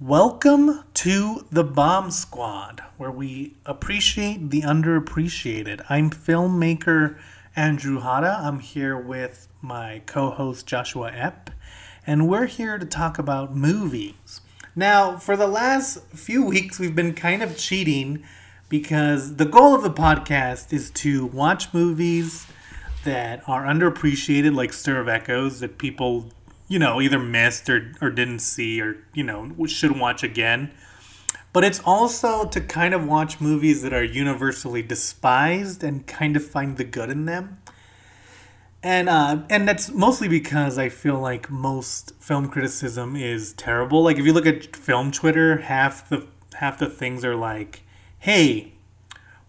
Welcome to the Bomb Squad, where we appreciate the underappreciated. I'm filmmaker Andrew Hada. I'm here with my co host Joshua Epp, and we're here to talk about movies. Now, for the last few weeks, we've been kind of cheating because the goal of the podcast is to watch movies that are underappreciated, like Stir of Echoes, that people you know, either missed or, or didn't see or, you know, should watch again. But it's also to kind of watch movies that are universally despised and kind of find the good in them. And uh, and that's mostly because I feel like most film criticism is terrible. Like if you look at film Twitter, half the half the things are like, "Hey,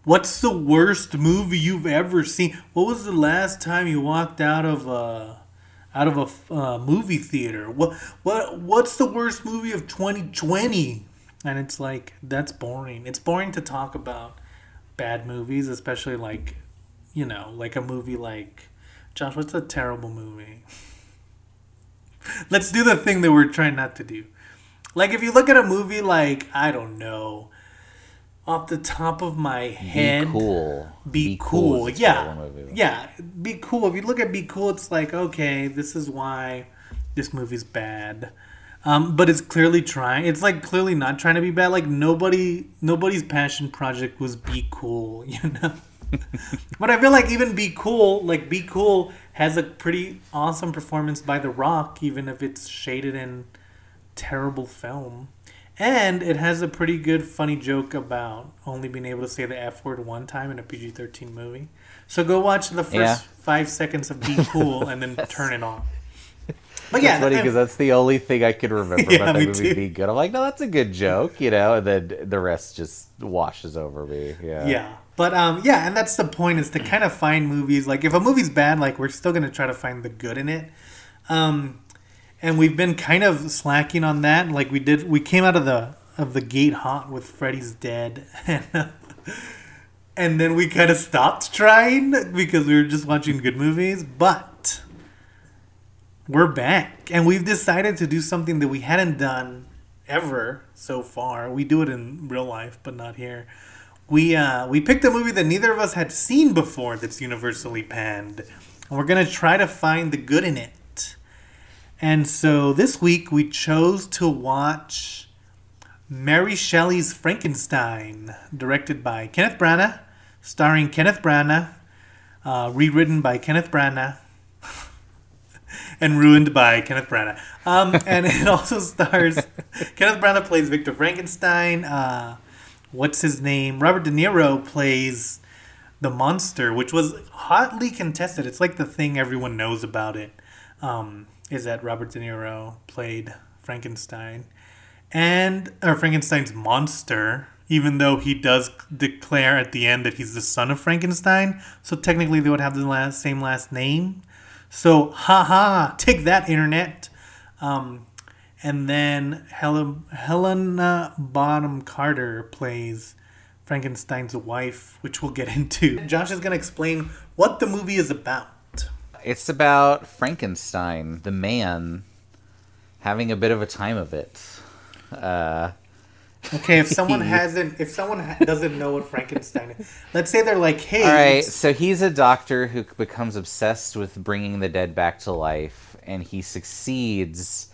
what's the worst movie you've ever seen? What was the last time you walked out of a out of a uh, movie theater. What what what's the worst movie of 2020? And it's like that's boring. It's boring to talk about bad movies, especially like you know, like a movie like Josh. What's a terrible movie? Let's do the thing that we're trying not to do. Like if you look at a movie like I don't know, off the top of my head. Be cool. Be, be cool. cool yeah. Yeah. Be cool. If you look at Be Cool, it's like, okay, this is why this movie's bad. Um, but it's clearly trying. It's like clearly not trying to be bad. Like nobody, nobody's passion project was Be Cool, you know. but I feel like even Be Cool, like Be Cool, has a pretty awesome performance by The Rock, even if it's shaded in terrible film. And it has a pretty good funny joke about only being able to say the F word one time in a PG 13 movie. So go watch the first yeah. five seconds of Be Cool and then turn it off. But yeah, that's funny because that's the only thing I can remember yeah, about that movie too. being good. I'm like, no, that's a good joke, you know, and then the rest just washes over me. Yeah. Yeah. But um, yeah, and that's the point is to kind of find movies like if a movie's bad, like we're still gonna try to find the good in it. Um, and we've been kind of slacking on that. Like we did, we came out of the of the gate hot with Freddy's Dead, and, then we kind of stopped trying because we were just watching good movies. But we're back, and we've decided to do something that we hadn't done ever so far. We do it in real life, but not here. We uh, we picked a movie that neither of us had seen before that's universally panned, and we're gonna try to find the good in it. And so this week we chose to watch Mary Shelley's Frankenstein, directed by Kenneth Branagh, starring Kenneth Branagh, uh, rewritten by Kenneth Branagh, and ruined by Kenneth Branagh. Um, and it also stars Kenneth Branagh plays Victor Frankenstein. Uh, what's his name? Robert De Niro plays the monster, which was hotly contested. It's like the thing everyone knows about it. Um, is that Robert De Niro played Frankenstein and or Frankenstein's monster, even though he does declare at the end that he's the son of Frankenstein. So technically, they would have the last, same last name. So, haha, take that, internet. Um, and then Helen, Helena Bonham Carter plays Frankenstein's wife, which we'll get into. Josh is going to explain what the movie is about. It's about Frankenstein, the man, having a bit of a time of it. Uh, okay, if someone hasn't, if someone doesn't know what Frankenstein is, let's say they're like, "Hey." All right, so he's a doctor who becomes obsessed with bringing the dead back to life, and he succeeds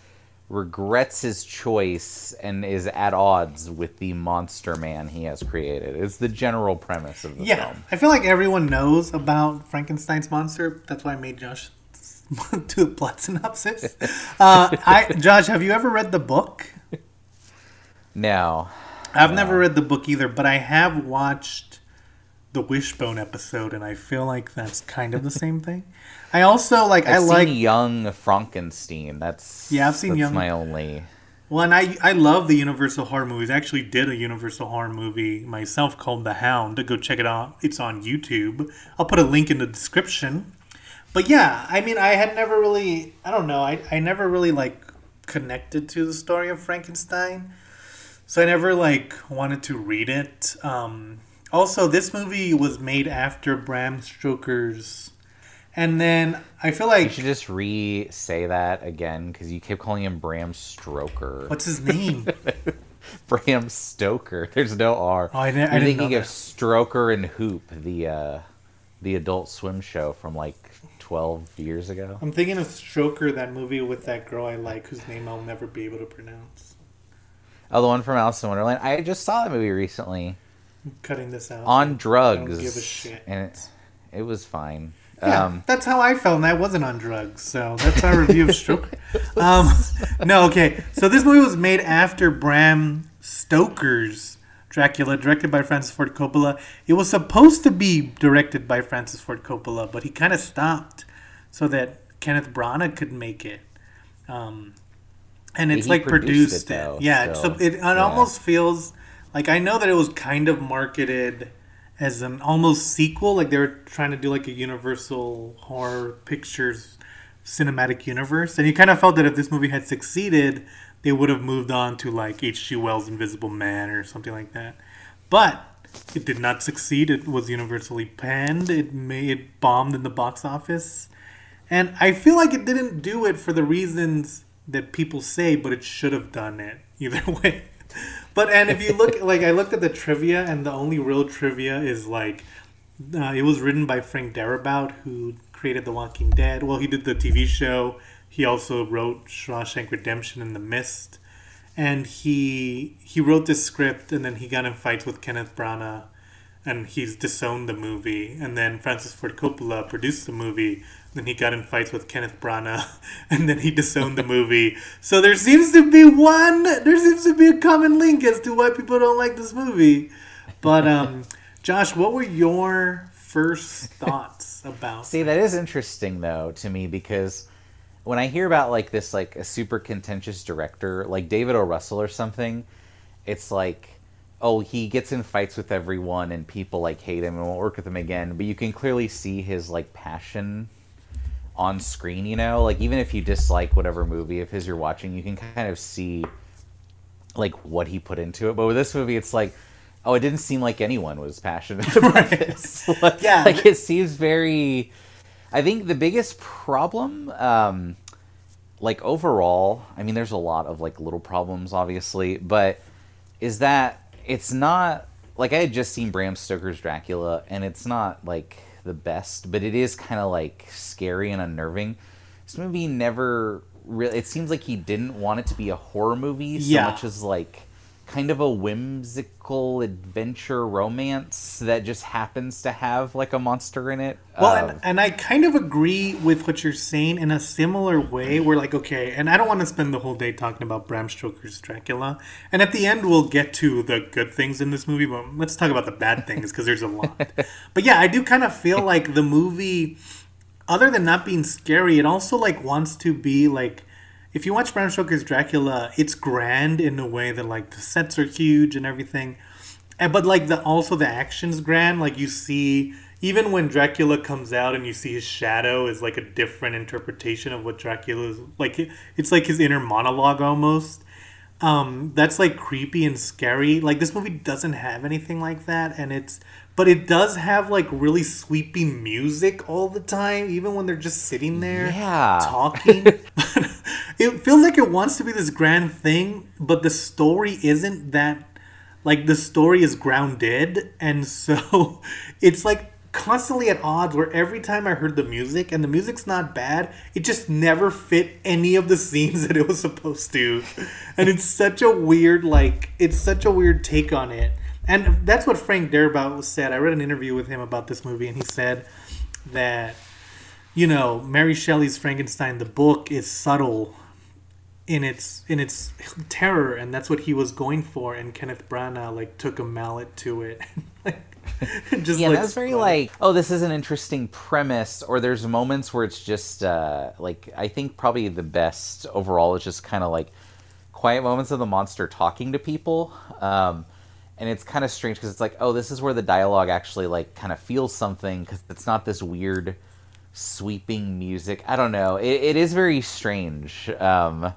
regrets his choice and is at odds with the monster man he has created. It's the general premise of the yeah, film. I feel like everyone knows about Frankenstein's monster. That's why I made Josh do the plot synopsis. uh, I, Josh, have you ever read the book? No. I've no. never read the book either, but I have watched the Wishbone episode, and I feel like that's kind of the same thing. I also like I've I like Young Frankenstein. That's yeah, I've seen that's Young. My only. Well, and I I love the Universal horror movies. I actually did a Universal horror movie myself called The Hound. Go check it out. It's on YouTube. I'll put a link in the description. But yeah, I mean, I had never really. I don't know. I I never really like connected to the story of Frankenstein, so I never like wanted to read it. Um, also, this movie was made after Bram Stoker's And then I feel like You should just re-say that again because you kept calling him Bram Stoker. what's his name? Bram Stoker? There's no R. Oh, I didn't- You're didn't thinking of. Stroker and Hoop, the uh, the Adult Swim show from like 12 years ago. I'm thinking of Stroker, that movie with that girl I like, whose name I'll never be able to pronounce. Oh, the one from Alice in Wonderland. I just saw that movie recently I'm cutting this out. on drugs, don't give a shit. and it, it was fine. Yeah, Um, that's how I felt, and I wasn't on drugs. So that's our review of Stroker. Um, no, okay. So this movie was made after Bram Stoker's Dracula, directed by Francis Ford Coppola. It was supposed to be directed by Francis Ford Coppola, but he kind of stopped so that Kenneth Branagh could make it. Um, and it's He like produced produced, it, it. though, Yeah, so, it, it yeah. almost feels like I know that it was kind of marketed as an almost sequel, like they were trying to do like a Universal horror pictures cinematic universe, and you kind of felt that if this movie had succeeded, they would have moved on to like H.G. Wells' Invisible Man or something like that. But it did not succeed. It was universally panned. It made it bombed in the box office, and I feel like it didn't do it for the reasons that people say, but it should have done it either way. But and if you look, like I looked at the trivia, and the only real trivia is like uh, it was written by Frank Darabont, who created The Walking Dead. Well, he did the TV show. He also wrote Shawshank Redemption and The Mist, and he he wrote this script, and then he got in fights with Kenneth Branagh, and he's disowned the movie. And then Francis Ford Coppola produced the movie. Then he got in fights with Kenneth Branagh, and then he disowned the movie. So there seems to be one. There seems to be a common link as to why people don't like this movie. But um, Josh, what were your first thoughts about? See, that is interesting though to me because when I hear about like this like a super contentious director like David O. Russell or something, it's like oh he gets in fights with everyone and people like hate him and won't work with him again. But you can clearly see his like passion on screen. You know, like even if you dislike whatever movie of his you're watching, you can kind of see like what he put into it. But with this movie, it's like. Oh, it didn't seem like anyone was passionate about this. like, Yeah. like it seems very. I think the biggest problem, um, like overall, I mean, there's a lot of like little problems, obviously, but is that it's not like I had just seen Bram Stoker's Dracula, and it's not like the best, but it is kind of like scary and unnerving. This movie never really. It seems like he didn't want it to be a horror movie so Yeah. much as like kind of a whimsical adventure romance that just happens to have like a monster in it. Well, Um, and, and I kind of agree with what you're saying in a similar way. We're like, okay, and I don't want to spend the whole day talking about Bram Stoker's Dracula. And at the end, we'll get to the good things in this movie, but let's talk about the bad things because there's a lot. but yeah, I do kind of feel like the movie, other than not being scary, it also like wants to be like. If you watch Bram Stoker's Dracula, it's grand in a way that like the sets are huge and everything. And, but like the also the action's grand. Like you see, even when Dracula comes out and you see his shadow is like a different interpretation of what Dracula is like. It's like his inner monologue almost. Um, that's like creepy and scary. Like this movie doesn't have anything like that, and it's but it does have like really sweeping music all the time, even when they're just sitting there Yeah. talking. it feels like it wants to be this grand thing, but the story isn't that. Like the story is grounded, and so it's like constantly at odds. Where every time I heard the music, and the music's not bad, it just never fit any of the scenes that it was supposed to, and it's such a weird like it's such a weird take on it. And that's what Frank Darabont said. I read an interview with him about this movie, and he said that you know, Mary Shelley's Frankenstein, the book is subtle in its in its terror, and that's what he was going for. And Kenneth Branagh like took a mallet to it, like just yeah, like that's very like, oh, this is an interesting premise, or there's moments where it's just uh, like I think probably the best overall is just kind of like quiet moments of the monster talking to people, um, and it's kind of strange because it's like, oh, this is where the dialogue actually like kind of feels something because it's not this weird sweeping music. I don't know. It, it is very strange. Um,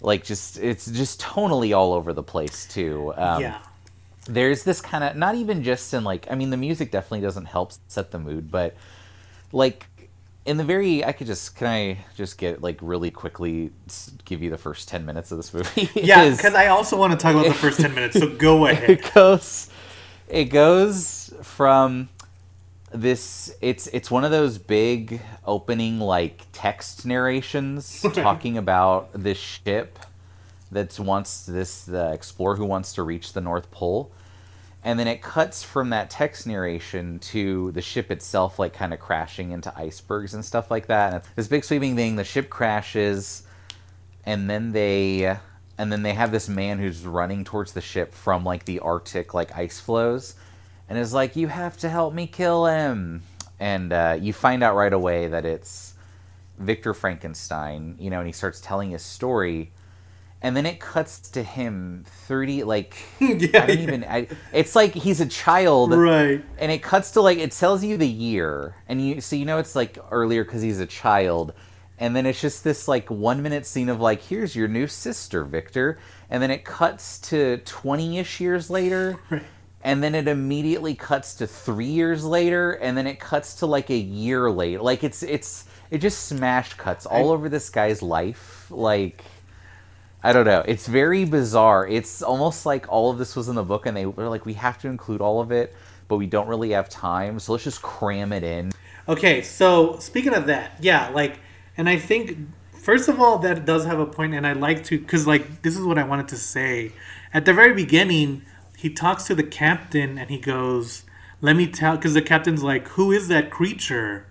like just it's just tonally all over the place too. Um, yeah, there's this kind of not even just in like I mean the music definitely doesn't help set the mood, but like in the very I could just can I just get like really quickly give you the first 10 minutes of this movie Yeah, because I also want to talk about the first ten minutes. So go ahead. it goes it goes from this it's it's one of those big opening like text narrations talking about this ship that wants this the explorer who wants to reach the north pole and then it cuts from that text narration to the ship itself like kind of crashing into icebergs and stuff like that. And this big sweeping thing the ship crashes and then they and then they have this man who's running towards the ship from like the arctic like ice flows and is like you have to help me kill him. And uh, you find out right away that it's victor frankenstein you know and he starts telling his story and then it cuts to him 30 like yeah, i don't yeah. even I, it's like he's a child. Right. and it cuts to like it tells you the year. And you so you know it's like earlier because he's a child. And then it's just this like one minute scene of like here's your new sister victor. And then it cuts to 20ish years later. Right. and then it immediately cuts to three years later. And then it cuts to like a year later. Like it's it's it just smash cuts all over this guy's life. Like I don't know. It's very bizarre. It's almost like all of this was in the book, and they were like, we have to include all of it, but we don't really have time, so let's just cram it in. Okay, so speaking of that, yeah, like, and I think first of all that does have a point, and I like to because like this is what I wanted to say at the very beginning. He talks to the captain, and he goes, "Let me tell," because the captain's like, "Who is that creature,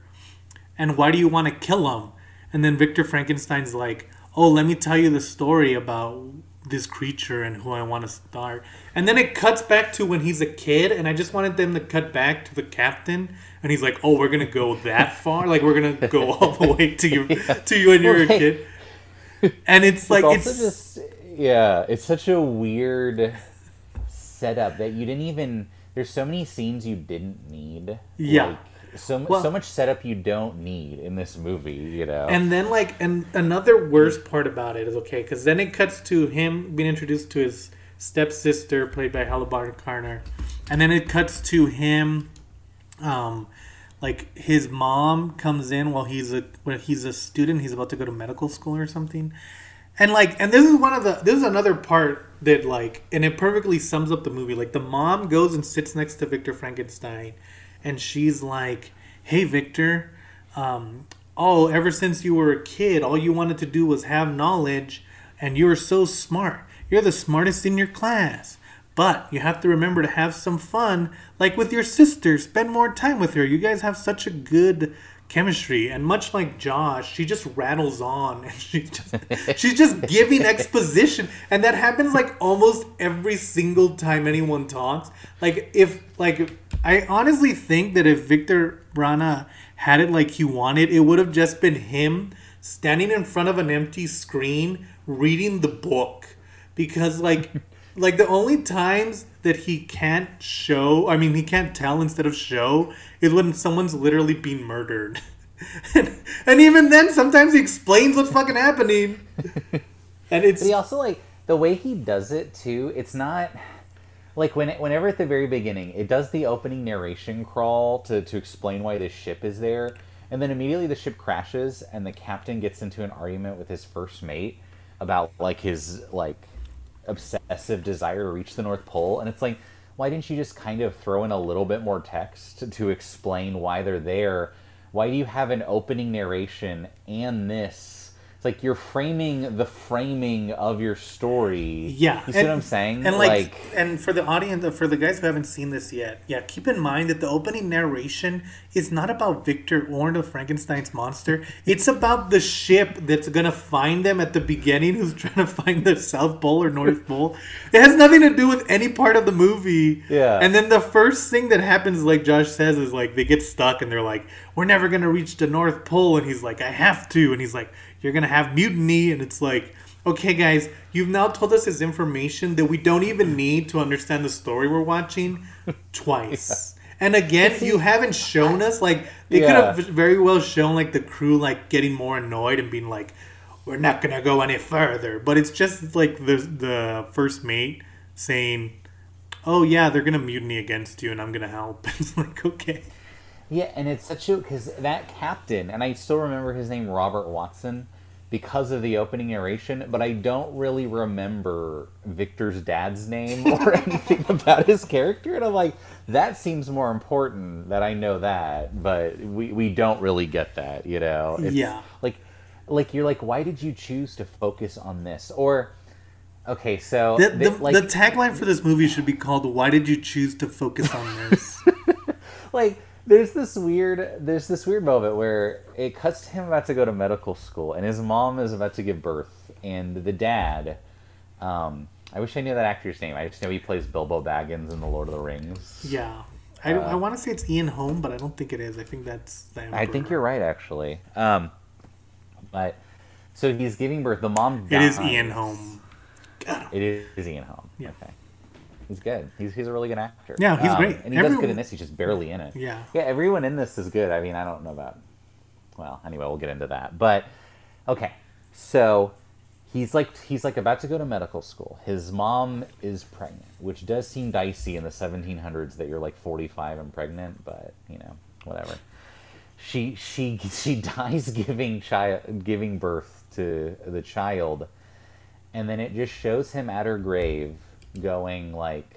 and why do you want to kill him?" And then Victor Frankenstein's like, "Oh, let me tell you the story about." this creature and who I want to start. And then it cuts back to when he's a kid, and I just wanted them to cut back to the captain, and he's like, "Oh, we're gonna go that far? Like we're gonna go all the way to you, to you when you're a kid?" And it's like it's it's, also just yeah, it's such a weird setup that you didn't even. There's so many scenes you didn't need. Yeah. Like, so Well- so much setup you don't need in this movie. You know. and then like and another worst part about it is okay because then it cuts to him being introduced to his stepsister played by Helena Bonham Carter, and then it cuts to him, um, like his mom comes in while he's a when he's a student he's about to go to medical school or something, and like and this is one of the this is another part that like and it perfectly sums up the movie like the mom goes and sits next to Victor Frankenstein, and she's like, "Hey Victor." um, oh, ever since you were a kid, all you wanted to do was have knowledge, and you were so smart. You're the smartest in your class. But you have to remember to have some fun, like with your sister. Spend more time with her. You guys have such a good chemistry. And much like Josh, she just rattles on, and she just she's just giving exposition, and that happens like almost every single time anyone talks. Like if like I honestly think that if Victor Branagh had it like he wanted, it would have just been him standing in front of an empty screen reading the book. Because like like the only times that he can't show I mean he can't tell instead of show is when someone's literally being murdered. and, and even then sometimes he explains what's fucking happening. And it's But he also like the way he does it too. It's not like when whenever at the very beginning it does the opening narration crawl to to explain why this ship is there, and then immediately the ship crashes and the captain gets into an argument with his first mate about like his like obsessive desire to reach the North Pole, and it's like. Why didn't you just kind of throw in a little bit more text to, to explain why they're there? Why do you have an opening narration and this? It's like you're framing the framing of your story. Yeah, you see and- what I'm saying? And like, and for the audience, for the guys who haven't seen this yet, yeah, keep in mind that the opening narration is not about Victor or the Frankenstein's monster. It's about the ship that's gonna find them at the beginning, who's trying to find the South Pole or North Pole. It has nothing to do with any part of the movie. Yeah. And then the first thing that happens, like Josh says, is like they get stuck and they're like, "We're never gonna reach the North Pole," and he's like, "I have to," and he's like, "You're gonna have mutiny," and it's like. Okay, guys, you've now told us this information that we don't even need to understand the story we're watching twice. And again, you haven't shown us like they Yeah. could have very well shown like the crew like getting more annoyed and being like, "We're not gonna go any further." But it's just like the the first mate saying, "Oh yeah, they're gonna mutiny against you, and I'm gonna help." It's like okay, Yeah, and it's such a because that captain, and I still remember his name, Robert Watson, because of the opening narration, but I don't really remember Victor's dad's name or anything about his character, and I'm like, that seems more important that I know that, but we we don't really get that, you know? It's Yeah. Like, like you're like, why did you choose to focus on this? Or, okay, so The, the, like, the tagline for this movie should be called "Why did you choose to focus on this?" like there's this weird there's this weird moment where it cuts to him about to go to medical school and his mom is about to give birth and the dad um i wish i knew that actor's name. I just know he plays bilbo baggins in the lord of the rings. Yeah, I, don't- I Uh, want to say it's Ian Holm, but I don't think it is. I think that's the i think you're right actually. Um but so he's giving birth. The mom It is. Ian Holm. God, it is ian holm. Yeah. okay he's good he's, he's a really good actor Yeah, he's Um, great. and he does good in this he's just barely in it Yeah. Yeah, everyone in this is good. I mean, I don't know about. Well, anyway, we'll get into that. But okay, so he's like he's like about to go to medical school. His mom is pregnant, which does seem dicey in the 1700s that you're like 45 and pregnant, but you know, whatever. She she she dies giving child giving birth to the child, and then it just shows him at her grave going like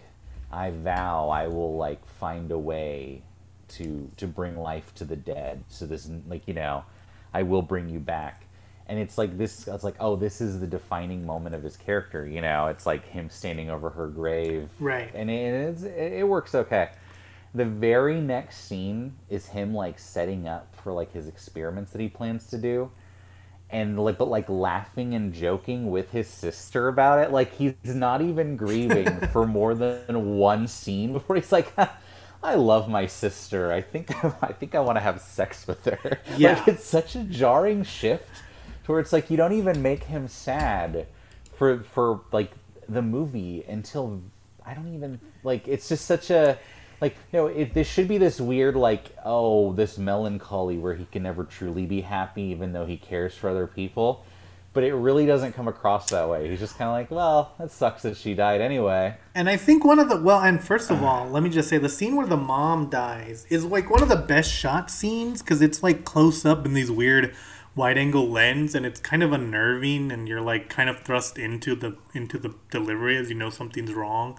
i vow i will like find a way to to bring life to the dead. So this like you know i will bring you back. And it's like this it's like oh this is the defining moment of his character you know? It's like him standing over her grave. Right. and it, it's, it works okay. The very next scene is him like setting up for like his experiments that he plans to do and like but like laughing and joking with his sister about it like he's not even grieving for more than one scene before he's like I love my sister. I think I think I want to have sex with her. Yeah. Like it's such a jarring shift to where it's like you don't even make him sad for for like the movie until I don't even like it's just such a like you know it, this should be this weird like oh this melancholy where he can never truly be happy even though he cares for other people. But it really doesn't come across that way. He's just kind of like well that sucks that she died anyway. And I think one of the well, and first of all, let me just say the scene where the mom dies is like one of the best shot scenes because it's like close up in these weird wide angle lens, and it's kind of unnerving, and you're like kind of thrust into the into the delivery as you know something's wrong.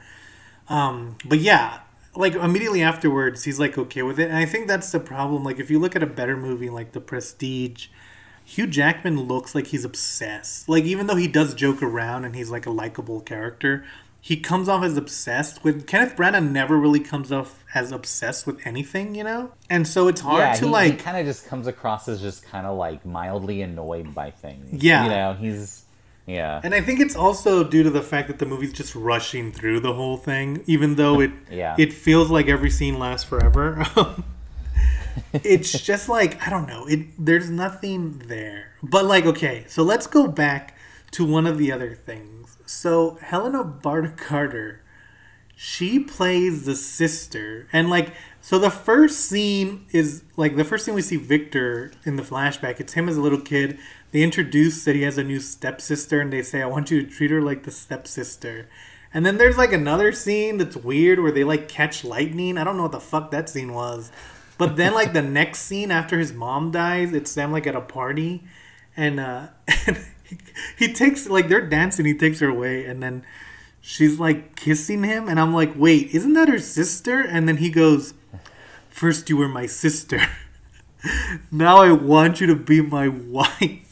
Um, but yeah, like immediately afterwards, he's like okay with it, and I think that's the problem. Like if you look at a better movie like The Prestige. Hugh Jackman looks like he's obsessed. Like even though he does joke around and he's like a likable character, he comes off as obsessed with Kenneth Branagh never really comes off as obsessed with anything, you know? And so it's hard yeah to he, like kind of just comes across as just kind of like mildly annoyed by things Yeah. you know he's yeah and I think it's also due to the fact that the movie's just rushing through the whole thing, even though it Yeah. it feels like every scene lasts forever. it's just like I don't know. It there's nothing there. But like okay, so let's go back to one of the other things. So Helena Bonham Carter, she plays the sister, and like so the first scene is like the first thing we see Victor in the flashback. It's him as a little kid. They introduce that he has a new stepsister, and they say, "I want you to treat her like the stepsister." And then there's like another scene that's weird where they like catch lightning. I don't know what the fuck that scene was. But then like the next scene after his mom dies, it's them like at a party and uh and he, he takes like they're dancing, he takes her away and then she's like kissing him and I'm like, "Wait, isn't that her sister?" And then he goes, First you were my sister. now I want you to be my wife."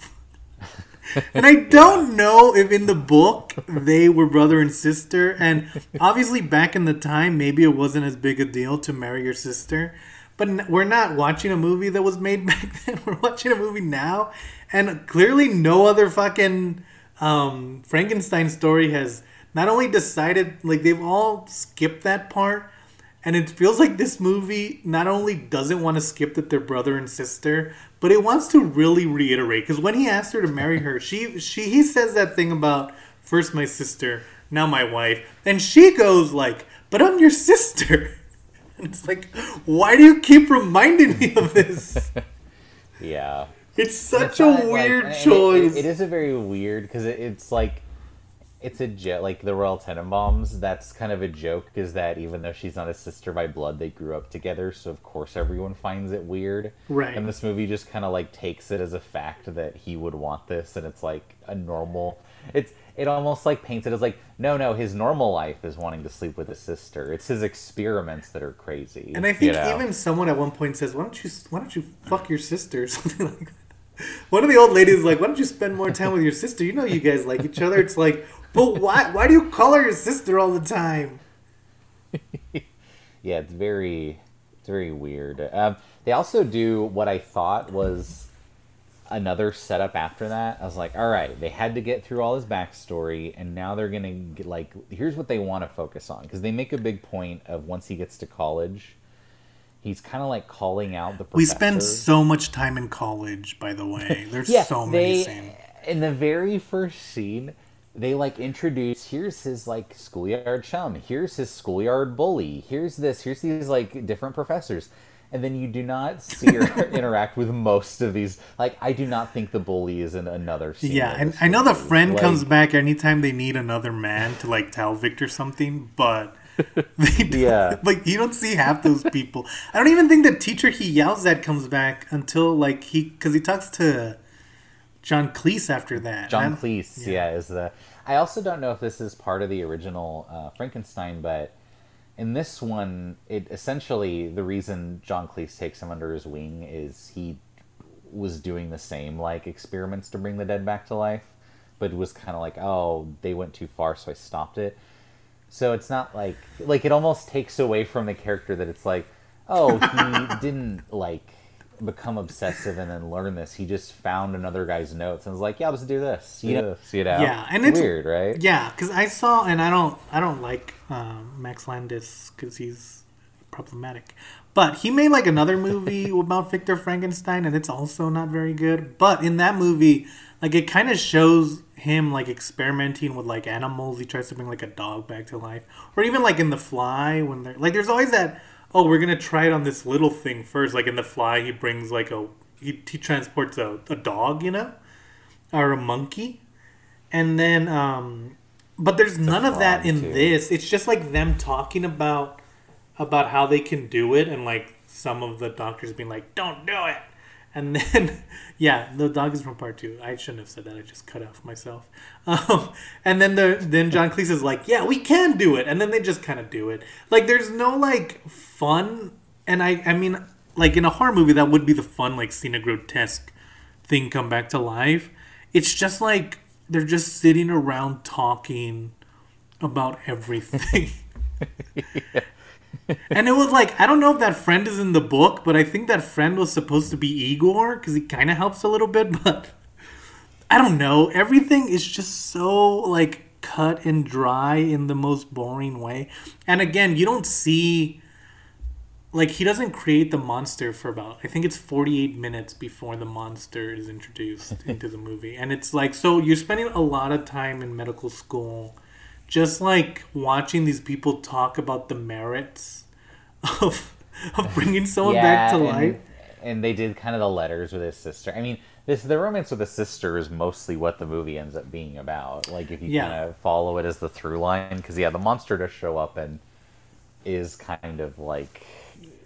And I don't know if in the book they were brother and sister. And obviously, back in the time, maybe it wasn't as big a deal to marry your sister. But we're not watching a movie that was made back then. We're watching a movie now. And clearly, no other fucking um, Frankenstein story has not only decided, like, they've all skipped that part. And it feels like this movie not only doesn't want to skip that they're brother and sister, but it wants to really reiterate. Because when he asked her to marry her, she she he says that thing about first my sister, now my wife, and she goes like, "But I'm your sister." And it's like, why do you keep reminding me of this? yeah It's such It's a not, like- weird it- choice. it- it is a very weird because it, it's like it's a joke. Like the Royal Tenenbaums, that's kind of a joke. Is that even though she's not a sister by blood, they grew up together. So of course everyone finds it weird. Right. And this movie just kind of like takes it as a fact that he would want this, and it's like a normal. It's it almost like paints it as like no no his normal life is wanting to sleep with his sister. It's his experiments that are crazy. And I think you know? even someone at one point says, "Why don't you Why don't you fuck your sister?" or Something like that. One of the old ladies is like, "Why don't you spend more time with your sister? You know you guys like each other." It's like, but why? Why do you call her your sister all the time? yeah, it's very, it's very weird. Um, they also do what I thought was another setup after that. I was like, all right, they had to get through all his backstory, and now they're gonna get, like, here's what they want to focus on because they make a big point of once he gets to college, he's kind of like calling out the. We spend so much time in college, by the way. There's yeah, so many they, scenes. In the very first scene, they like introduce here's his like schoolyard chum, here's his schoolyard bully, here's this, here's these like different professors. And then you do not see her interact with most of these. Like, I do not think the bully is in another scene. Yeah, and I know the friend Like, comes back anytime they need another man to like tell Victor something, but they Yeah. like you don't see half those people. I don't even think the teacher he yells at comes back until like he because he talks to John Cleese after that. John And- Cleese, yeah. is the. I also don't know if this is part of the original uh, Frankenstein, but in this one, it essentially the reason John Cleese takes him under his wing is he was doing the same like experiments to bring the dead back to life, but was kind of like, oh, they went too far, so I stopped it. So it's not like like it almost takes away from the character that it's like, oh, he didn't like become obsessive and then learn this. He just found another guy's notes and was like, yeah, let's do this. You know, you know? Yeah, and it's- weird, right? Yeah, because I saw, and I don't, I don't like um, Max Landis because he's problematic. But he made like another movie about Victor Frankenstein, and it's also not very good. But in that movie, like it kind of shows him like experimenting with like animals. He tries to bring like a dog back to life, or even like in The Fly when they're like, there's always that. Oh, we're gonna try it on this little thing first. Like in The Fly, he brings like a he, he transports a, a dog, you know, or a monkey and then um but there's none of that in too. this it's just like them talking about about how they can do it and like some of the doctors being like don't do it and then yeah the dog is from part two. I shouldn't have said that. I just cut off myself. Um, and then the then john cleese is like yeah we can do it. And then they just kind of do it. Like there's no like fun and i i mean like in a horror movie that would be the fun like seeing a grotesque thing come back to life. It's just like they're just sitting around talking about everything. and it was like I don't know if that friend is in the book, but I think that friend was supposed to be Igor because he kind of helps a little bit, but I don't know. Everything is just so like cut and dry in the most boring way. And again, you don't see like he doesn't create the monster for about I think it's 48 minutes before the monster is introduced into the movie. And it's like so you're spending a lot of time in medical school just like watching these people talk about the merits of of bringing someone back to and, life. And they did kind of the letters with his sister. I mean, this the romance with the sister is mostly what the movie ends up being about. Like if you Yeah. kind of follow it as the through line, because yeah, the monster does show up and is kind of like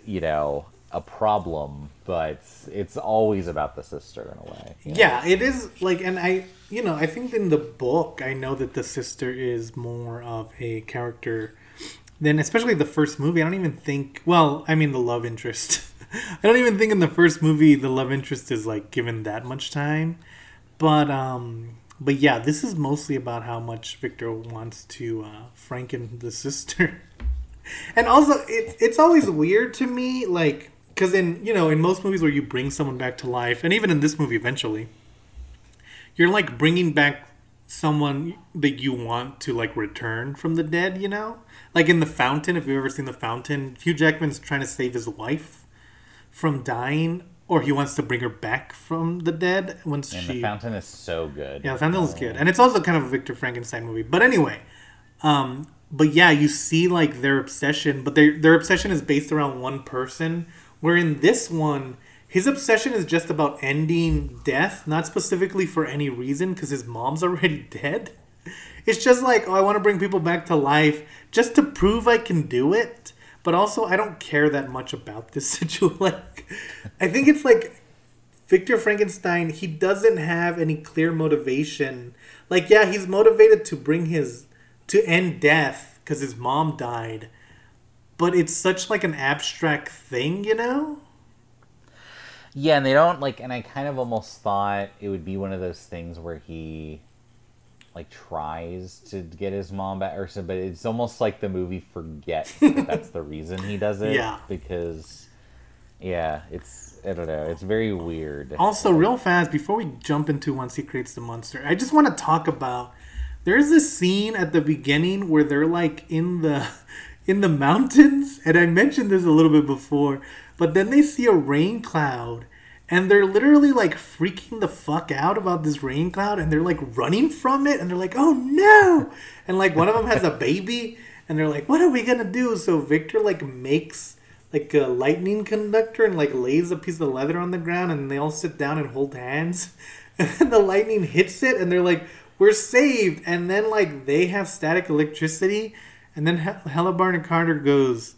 you know a problem, but it's always about the sister in a way. you know? Yeah, it is like, and I, you know, I think in the book, I know that the sister is more of a character than, especially the first movie. I don't even think. Well, I mean, the love interest. I don't even think in the first movie the love interest is like given that much time. But um, but yeah, this is mostly about how much Victor wants to uh, franken the sister. and also it, it's always weird to me like because in you know in most movies where you bring someone back to life and even in this movie eventually you're like bringing back someone that you want to like return from the dead you know like in the fountain if you've ever seen the fountain hugh jackman's trying to save his wife from dying or he wants to bring her back from the dead once And she the fountain is so good. yeah, the Fountain was good, and it's also kind of a Victor Frankenstein movie. But anyway, um, but yeah, you see like their obsession, but their their obsession is based around one person. Where in this one, his obsession is just about ending death, not specifically for any reason, because his mom's already dead. it's just like, oh, I want to bring people back to life just to prove I can do it. But also, I don't care that much about this situation. like, I think it's like Victor Frankenstein. He doesn't have any clear motivation. Like, yeah, he's motivated to bring his to end death because his mom died. But it's such like an abstract thing, you know. Yeah, and they don't like, and I kind of almost thought it would be one of those things where he like tries to get his mom back or so, but it's almost like the movie forgets that that's the reason he does it. Yeah. Because, yeah, it's I don't know, it's very weird. Also, real fast before we jump into once he creates the monster, I just want to talk about. There's this scene at the beginning where they're like in the in the mountains, and I mentioned this a little bit before, but then they see a rain cloud and they're literally like freaking the fuck out about this rain cloud and they're like running from it and they're like oh no! And like one of them has a baby and they're like what are we gonna do? So victor like makes like a lightning conductor and like lays a piece of leather on the ground and they all sit down and hold hands. And the lightning hits it and they're like we're saved! And then like they have static electricity and then Helena Bonham Carter goes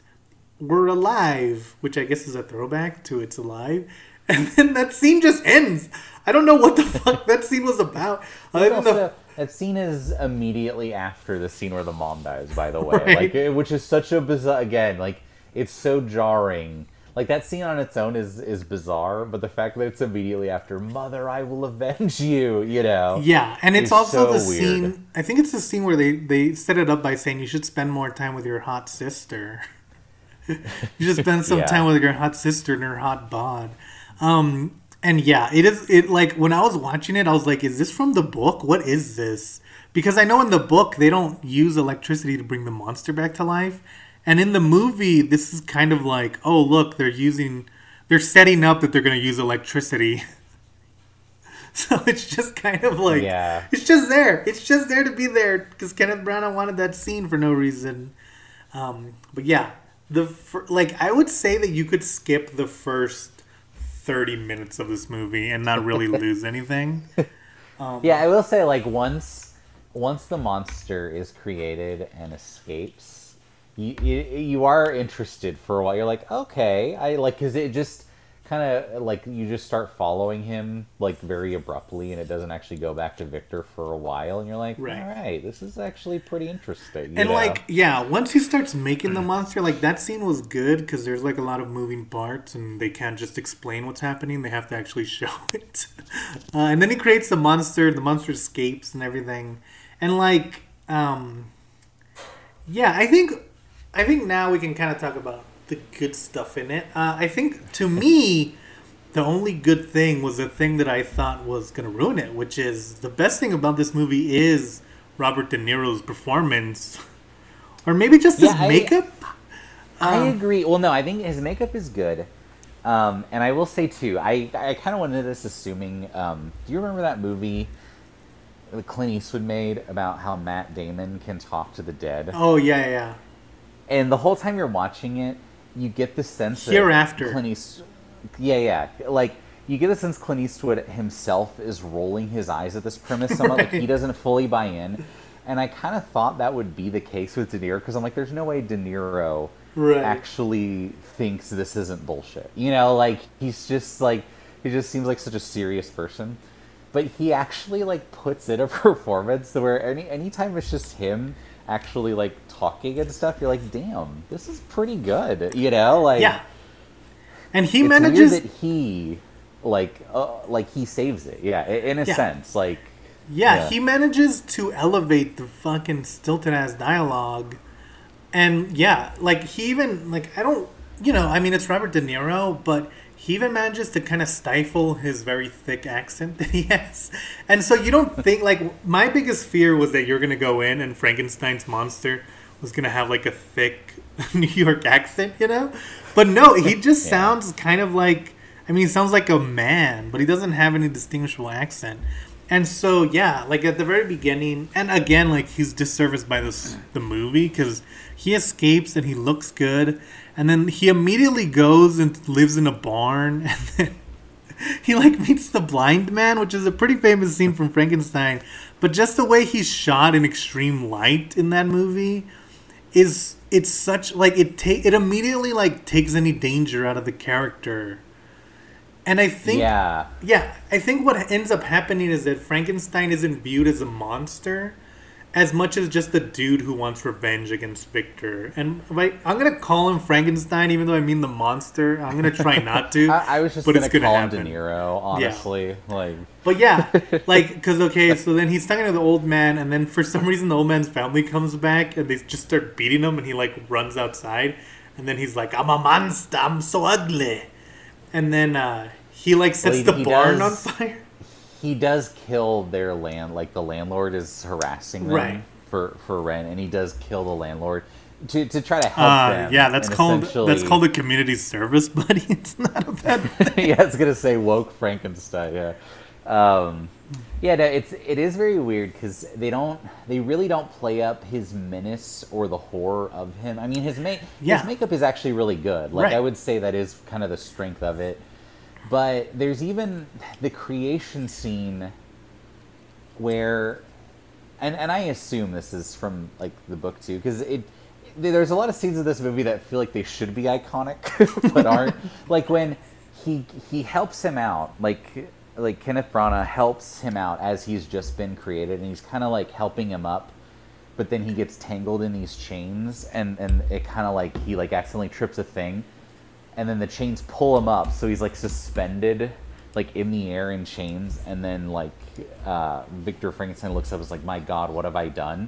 we're alive which i guess is a throwback to it's alive and then that scene just ends. I don't know what the fuck that scene was about. The... that scene is immediately after the scene where the mom dies. By the way, right. like which is such a bizarre. Again, like it's so jarring. Like that scene on its own is is bizarre, but the fact that it's immediately after "Mother, I will avenge you," you know. Yeah, and it's also so the weird. scene. I think it's the scene where they they set it up by saying you should spend more time with your hot sister. you should spend some yeah. time with your hot sister and her hot bod. Um, and yeah, it is. It like when I was watching it, I was like, "Is this from the book? What is this?" Because I know in the book they don't use electricity to bring the monster back to life, and in the movie, this is kind of like, "Oh, look, they're using, they're setting up that they're going to use electricity." so it's just kind of like, yeah, it's just there. It's just there to be there because Kenneth Branagh wanted that scene for no reason. Um, but yeah, the like I would say that you could skip the first 30 minutes of this movie and not really lose anything. Um, yeah, I will say like once once the monster is created and escapes, you you, are interested for a while. You're like, okay, I like because it just kind of like you just start following him like very abruptly and it doesn't actually go back to Victor for a while and you're like right. all right this is actually pretty interesting and know? like yeah once he starts making the monster like that scene was good because there's like a lot of moving parts and they can't just explain what's happening they have to actually show it uh, and then he creates the monster the monster escapes and everything and like um yeah I think I think now we can kind of talk about the good stuff in it. Uh, I think to me, the only good thing was the thing that I thought was going to ruin it, which is the best thing about this movie is Robert De Niro's performance, or maybe just his yeah, makeup. I, um, agree. Well, no, I think his makeup is good. Um, and I will say too, I I kind of went into this assuming. Um, do you remember that movie? that Clint Eastwood made about how Matt Damon can talk to the dead. Oh yeah, yeah. And the whole time you're watching it, you get the sense hereafter. Clint Eastwood, yeah, yeah, like you get the sense Clint Eastwood himself is rolling his eyes at this premise somewhat, right. like he doesn't fully buy in. And I kind of thought that would be the case with De Niro because I'm like, there's no way De Niro right. actually thinks this isn't bullshit. You know, like he's just like he just seems like such a serious person. But he actually like puts in a performance where any anytime it's just him actually like talking and stuff, you're like, damn, this is pretty good. You know, like yeah. And he manages that he like uh, like he saves it. Yeah, in a yeah. sense, like yeah, yeah, he manages to elevate the fucking stilted ass dialogue, and yeah, like he even like I don't, you know, I mean it's Robert De Niro, but he even manages to kind of stifle his very thick accent that he has. And so you don't think like my biggest fear was that you're gonna go in and Frankenstein's monster was gonna have like a thick New York accent, you know? But no, he just yeah. sounds kind of like I mean he sounds like a man, but he doesn't have any distinguishable accent. And so yeah, like at the very beginning, and again, like he's disserviced by this the movie because he escapes and he looks good, and then he immediately goes and lives in a barn and then he like meets the blind man which is a pretty famous scene from frankenstein but just the way he's shot in extreme light in that movie is it's such like it take it immediately like takes any danger out of the character. And I think yeah. yeah, I think what ends up happening is that Frankenstein isn't viewed as a monster as much as just the dude who wants revenge against Victor. And right, I'm gonna call him Frankenstein, even though I mean the monster. I'm gonna try not to. I, I was just but gonna, it's gonna call happen. him De Niro, honestly. Like But yeah, like because okay, so then he's talking to the old man, and then for some reason the old man's family comes back, and they just start beating him, and he like runs outside, and then he's like, "I'm a monster, I'm so ugly," and then uh, he like sets he- the he barn does- on fire. He does kill their land like the landlord is harassing them Right. for for rent and he does kill the landlord to, to try to help Uh, them yeah, that's called that's called a community service, buddy. It's not a bad thing. yeah, I was gonna say woke Frankenstein. Yeah, um, yeah. No, it's it is very weird because they don't they really don't play up his menace or the horror of him. I mean, his make Yeah. his makeup is actually really good. Like Right. I would say that is kind of the strength of it. But there's even the creation scene where and and I assume this is from like the book too because it there's a lot of scenes of this movie that feel like they should be iconic but aren't. Like when he he helps him out like like Kenneth Branagh helps him out as he's just been created and he's kind of like helping him up but then he gets tangled in these chains and and it kind of like he like accidentally trips a thing and then the chains pull him up so he's like suspended like in the air in chains and then like uh, victor frankenstein looks up and is like my god what have i done?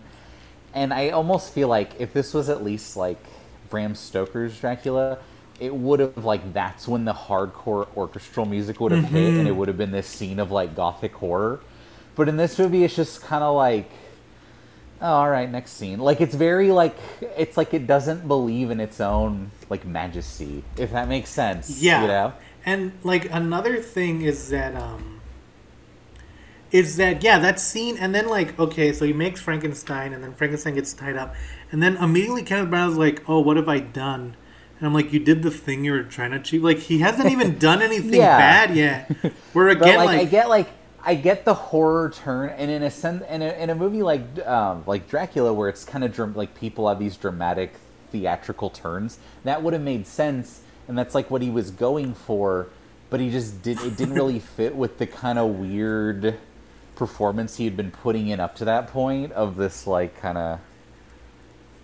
And i almost feel like if this was at least like bram stoker's dracula it would have like that's when the hardcore orchestral music would have hit and it would have been this scene of like gothic horror. But in this movie it's just kind of like oh, all right next scene like it's very like it's like it doesn't believe in its own like majesty if that makes sense Yeah. you know And like another thing is that um is that yeah, that scene and then like okay, so he makes Frankenstein and then Frankenstein gets tied up and then immediately Kenneth Branagh's like, "Oh, what have I done?" And I'm like, "You did the thing you were trying to achieve." Like he hasn't even done anything Yeah. bad yet. Where But again like, like, I get like I get the horror turn, and in a sense, in a, in a movie like um, like Dracula, where it's kind of dram- like people have these dramatic theatrical turns, that would have made sense, and that's like what he was going for, but he just did it didn't really fit with the kind of weird performance he had been putting in up to that point of this like kind of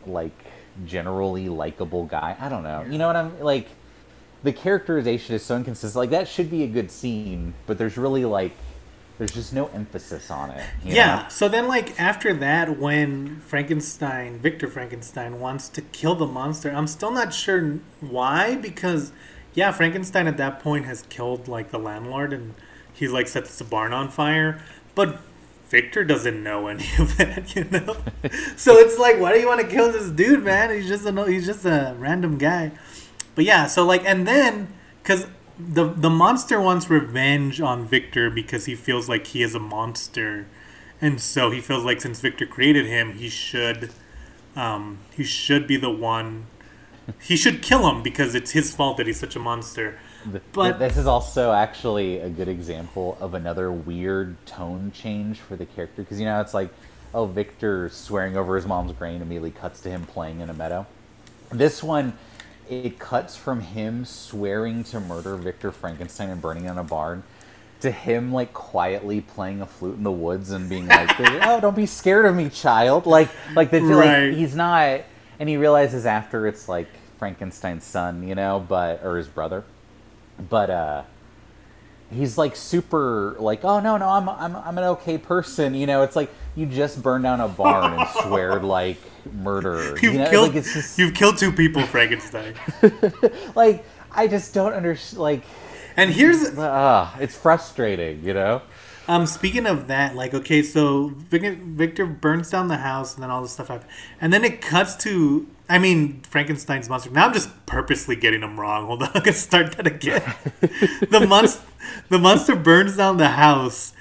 like generally likable guy. I don't know. You know what I'm like the characterization is so inconsistent. Like that should be a good scene, but there's really like there's just no emphasis on it. Yeah. know? So then, like after that, when Frankenstein, Victor Frankenstein, wants to kill the monster, I'm still not sure why. Because yeah, Frankenstein at that point has killed like the landlord, and he like sets the barn on fire. But Victor doesn't know any of that, you know. so it's like, why do you want to kill this dude, man? He's just a no he's just a random guy. But yeah, so like, and then because the the monster wants revenge on Victor because he feels like he is a monster, and so he feels like since Victor created him, he should, um, he should be the one. He should kill him because it's his fault that he's such a monster. But- this is also actually a good example of another weird tone change for the character because you know it's like oh Victor swearing over his mom's grain immediately cuts to him playing in a meadow. This one it cuts from him swearing to murder Victor Frankenstein and burning in a barn to him like quietly playing a flute in the woods and being like oh don't be scared of me child like like the Right. like he's not and he realizes after it's like Frankenstein's son you know but or his brother but uh he's like super like oh no no I'm I'm I'm an okay person you know? It's like you just burned down a barn and sweared like murder. You've you know? Killed like it's just you've killed two people, Frankenstein. like I just don't understand like and here's uh it's frustrating you know? Um, speaking of that, like, okay, so Victor, Victor burns down the house, and then all this stuff happens, and then it cuts to, I mean, Frankenstein's monster. Now I'm just purposely getting them wrong. Hold on, I'm gonna start that again. the monster, the monster burns down the house,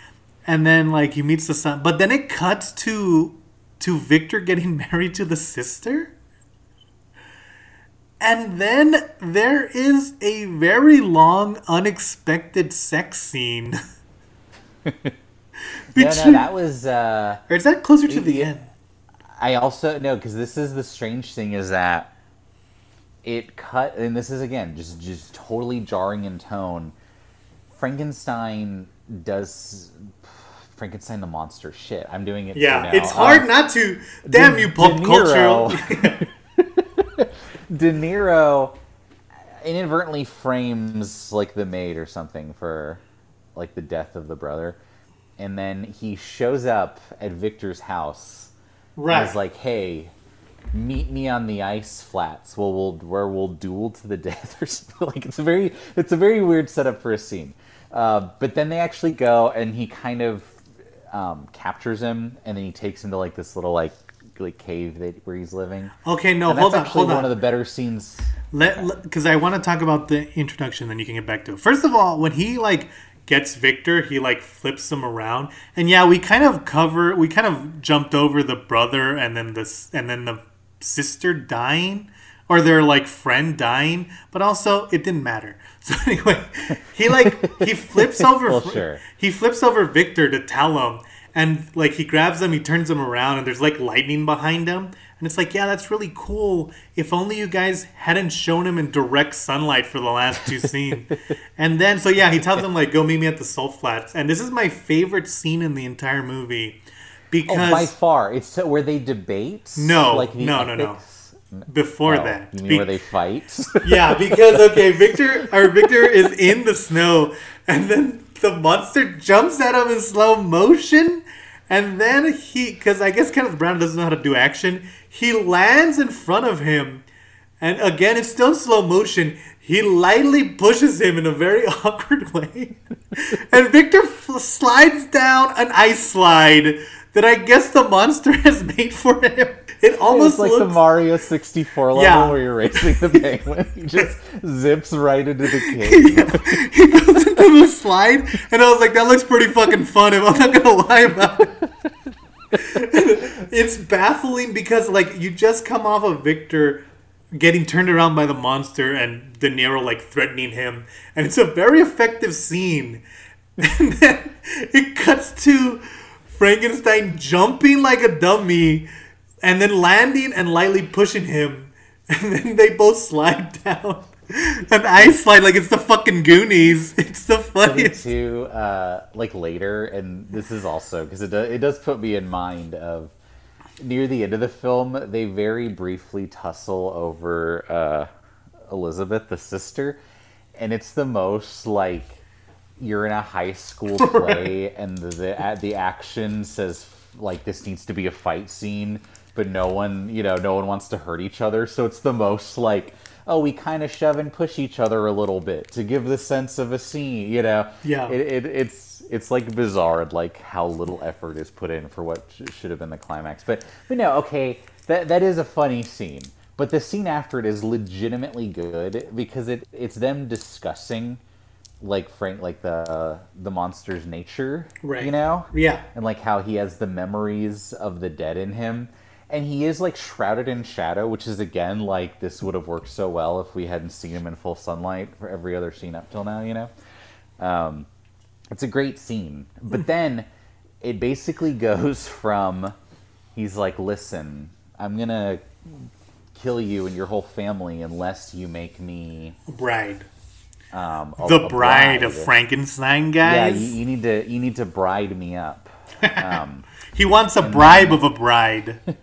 and then like he meets the son, but then it cuts to, to Victor getting married to the sister. And then there is a very long, unexpected sex scene. no, Between- no, that was. Uh, or is that closer to the end? I also know because this is the strange thing is that it cut, and this is again just just totally jarring in tone. Frankenstein does Frankenstein the monster shit. I'm doing it. Yeah, it's hard Um, not to. Damn De- you, pop. Niro. De Niro inadvertently frames like the maid or something for like the death of the brother, and then he shows up at Victor's house. Right. Is like, hey, meet me on the ice flats. Well, we'll where we'll duel to the death or something. Like it's a very it's a very weird setup for a scene. Uh, but then they actually go and he kind of um, captures him, and then he takes him to like this little like like cave that where he's living. okay, no, hold on, hold on. one of the better scenes. Let because I want to talk about the introduction, then you can get back to it. First of all, when he like gets Victor, he like flips him around, and yeah, we kind of cover, we kind of jumped over the brother and then the and then the sister dying, or their like friend dying, but also it didn't matter. So anyway, he like he flips over, Well, sure. he flips over Victor to tell him, and like he grabs him, he turns him around, and there's like lightning behind him. And it's like, yeah, that's really cool. If only you guys hadn't shown him in direct sunlight for the last two scenes. and then, so yeah, he tells him, like, go meet me at the salt flats. And this is my favorite scene in the entire movie Oh, because by far, it's so, where they debate. No, like the no, no, no. before Oh, that. you mean Be- where they fight? yeah, because okay, Victor our Victor is in the snow, and then the monster jumps at him in slow motion, and then he, because I guess Kenneth Branagh doesn't know how to do action, he lands in front of him, and again it's still slow motion. He lightly pushes him in a very awkward way, and Victor f- slides down an ice slide that I guess the monster has made for him. It almost It's like looks the Mario 64 level Yeah. where you're racing the penguin. He just zips right into the cave. he goes into the slide, and I was like, that looks pretty fucking fun. I'm not gonna lie about it. it's baffling because like you just come off of Victor getting turned around by the monster and De Niro like threatening him, and it's a very effective scene. And then it cuts to Frankenstein jumping like a dummy, and then landing and lightly pushing him, and then they both slide down. An ice slide like it's the fucking Goonies. It's the funniest. to uh, like later, and this is also because it does, it does put me in mind of near the end of the film. They very briefly tussle over uh, Elizabeth, the sister, and it's the most like you're in a high school play, and the the, the action says like this needs to be a fight scene, but no one you know no one wants to hurt each other, so it's the most like. Oh, we kind of shove and push each other a little bit to give the sense of a scene, you know. Yeah. It, it, it's it's like bizarre, like how little effort is put in for what sh- should have been the climax. But but no, okay, that that is a funny scene. But the scene after it is legitimately good because it it's them discussing like Frank like the the monster's nature, Right. You know, Yeah. and like how he has the memories of the dead in him. And he is like shrouded in shadow, which is again like this would have worked so well if we hadn't seen him in full sunlight for every other scene up till now, you know? Um, it's a great scene. But then it basically goes from he's like, listen, I'm going to kill you and your whole family unless you make me Bride. um, a- The a bride of Frankenstein, Yeah, guys. you, you need to you need to bride me up. Um, he wants a bribe of a bride.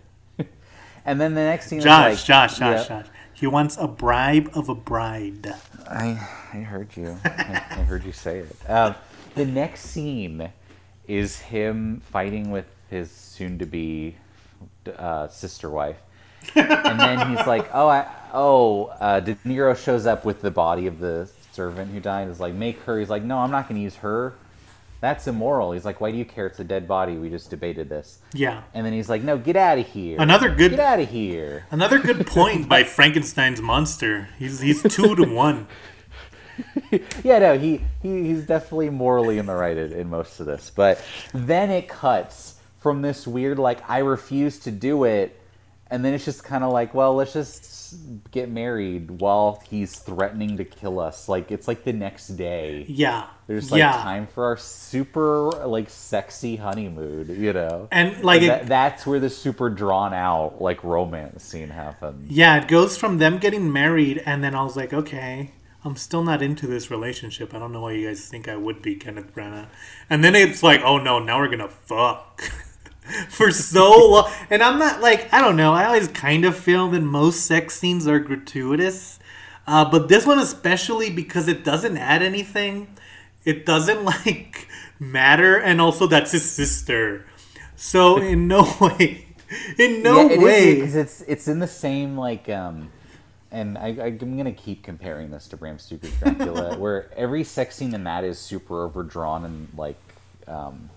and then the next scene Josh, is like, Josh, Josh, yeah, Josh. He wants a bribe of a bride. I I heard you. I, I heard you say it. Um, the next scene is him fighting with his soon-to-be uh, sister wife, and then he's like, "Oh, I, oh." Uh, De Niro shows up with the body of the servant who died. Is like, "Make her." He's like, "No, I'm not going to use her. That's immoral." He's like, "Why do you care? It's a dead body. We just debated this." Yeah. And then he's like, "No, get out of here." Another good Get out of here. another good point by Frankenstein's monster. He's he's two to one. yeah, no, he, he he's definitely morally in the right in, in most of this. But then it cuts from this weird like I refuse to do it and then it's just kind of like, well, let's just get married while he's threatening to kill us. Like it's like the next day. Yeah. There's like yeah. time for our super like sexy honeymoon, you know. And like And it, that, that's where the super drawn out like romance scene happens. Yeah, it goes from them getting married, and then I was like, okay, I'm still not into this relationship. I don't know why you guys think I would be, Kenneth Branagh. And then it's like, oh no, now we're gonna fuck. For so long. And I'm not like, I don't know, I always kind of feel that most sex scenes are gratuitous. Uh, but this one, especially because it doesn't add anything, it doesn't like matter, and also that's his sister. So, in no way, in no yeah, way. because it's it's in the same like um and I, I'm gonna keep comparing this to Bram Stoker's Dracula, where every sex scene in that is super overdrawn and like, um,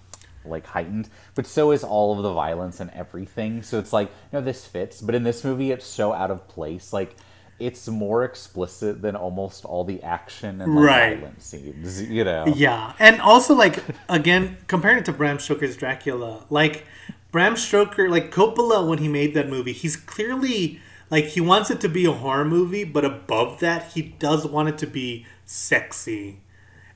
like heightened, but so is all of the violence and everything. So it's like, you know, this fits, but in this movie, it's so out of place. Like, it's more explicit than almost all the action and like, Right. violent scenes. You know, Yeah, and also like again, comparing it to Bram Stoker's Dracula, like Bram Stoker, like Coppola when he made that movie, he's clearly like he wants it to be a horror movie, but above that, he does want it to be sexy,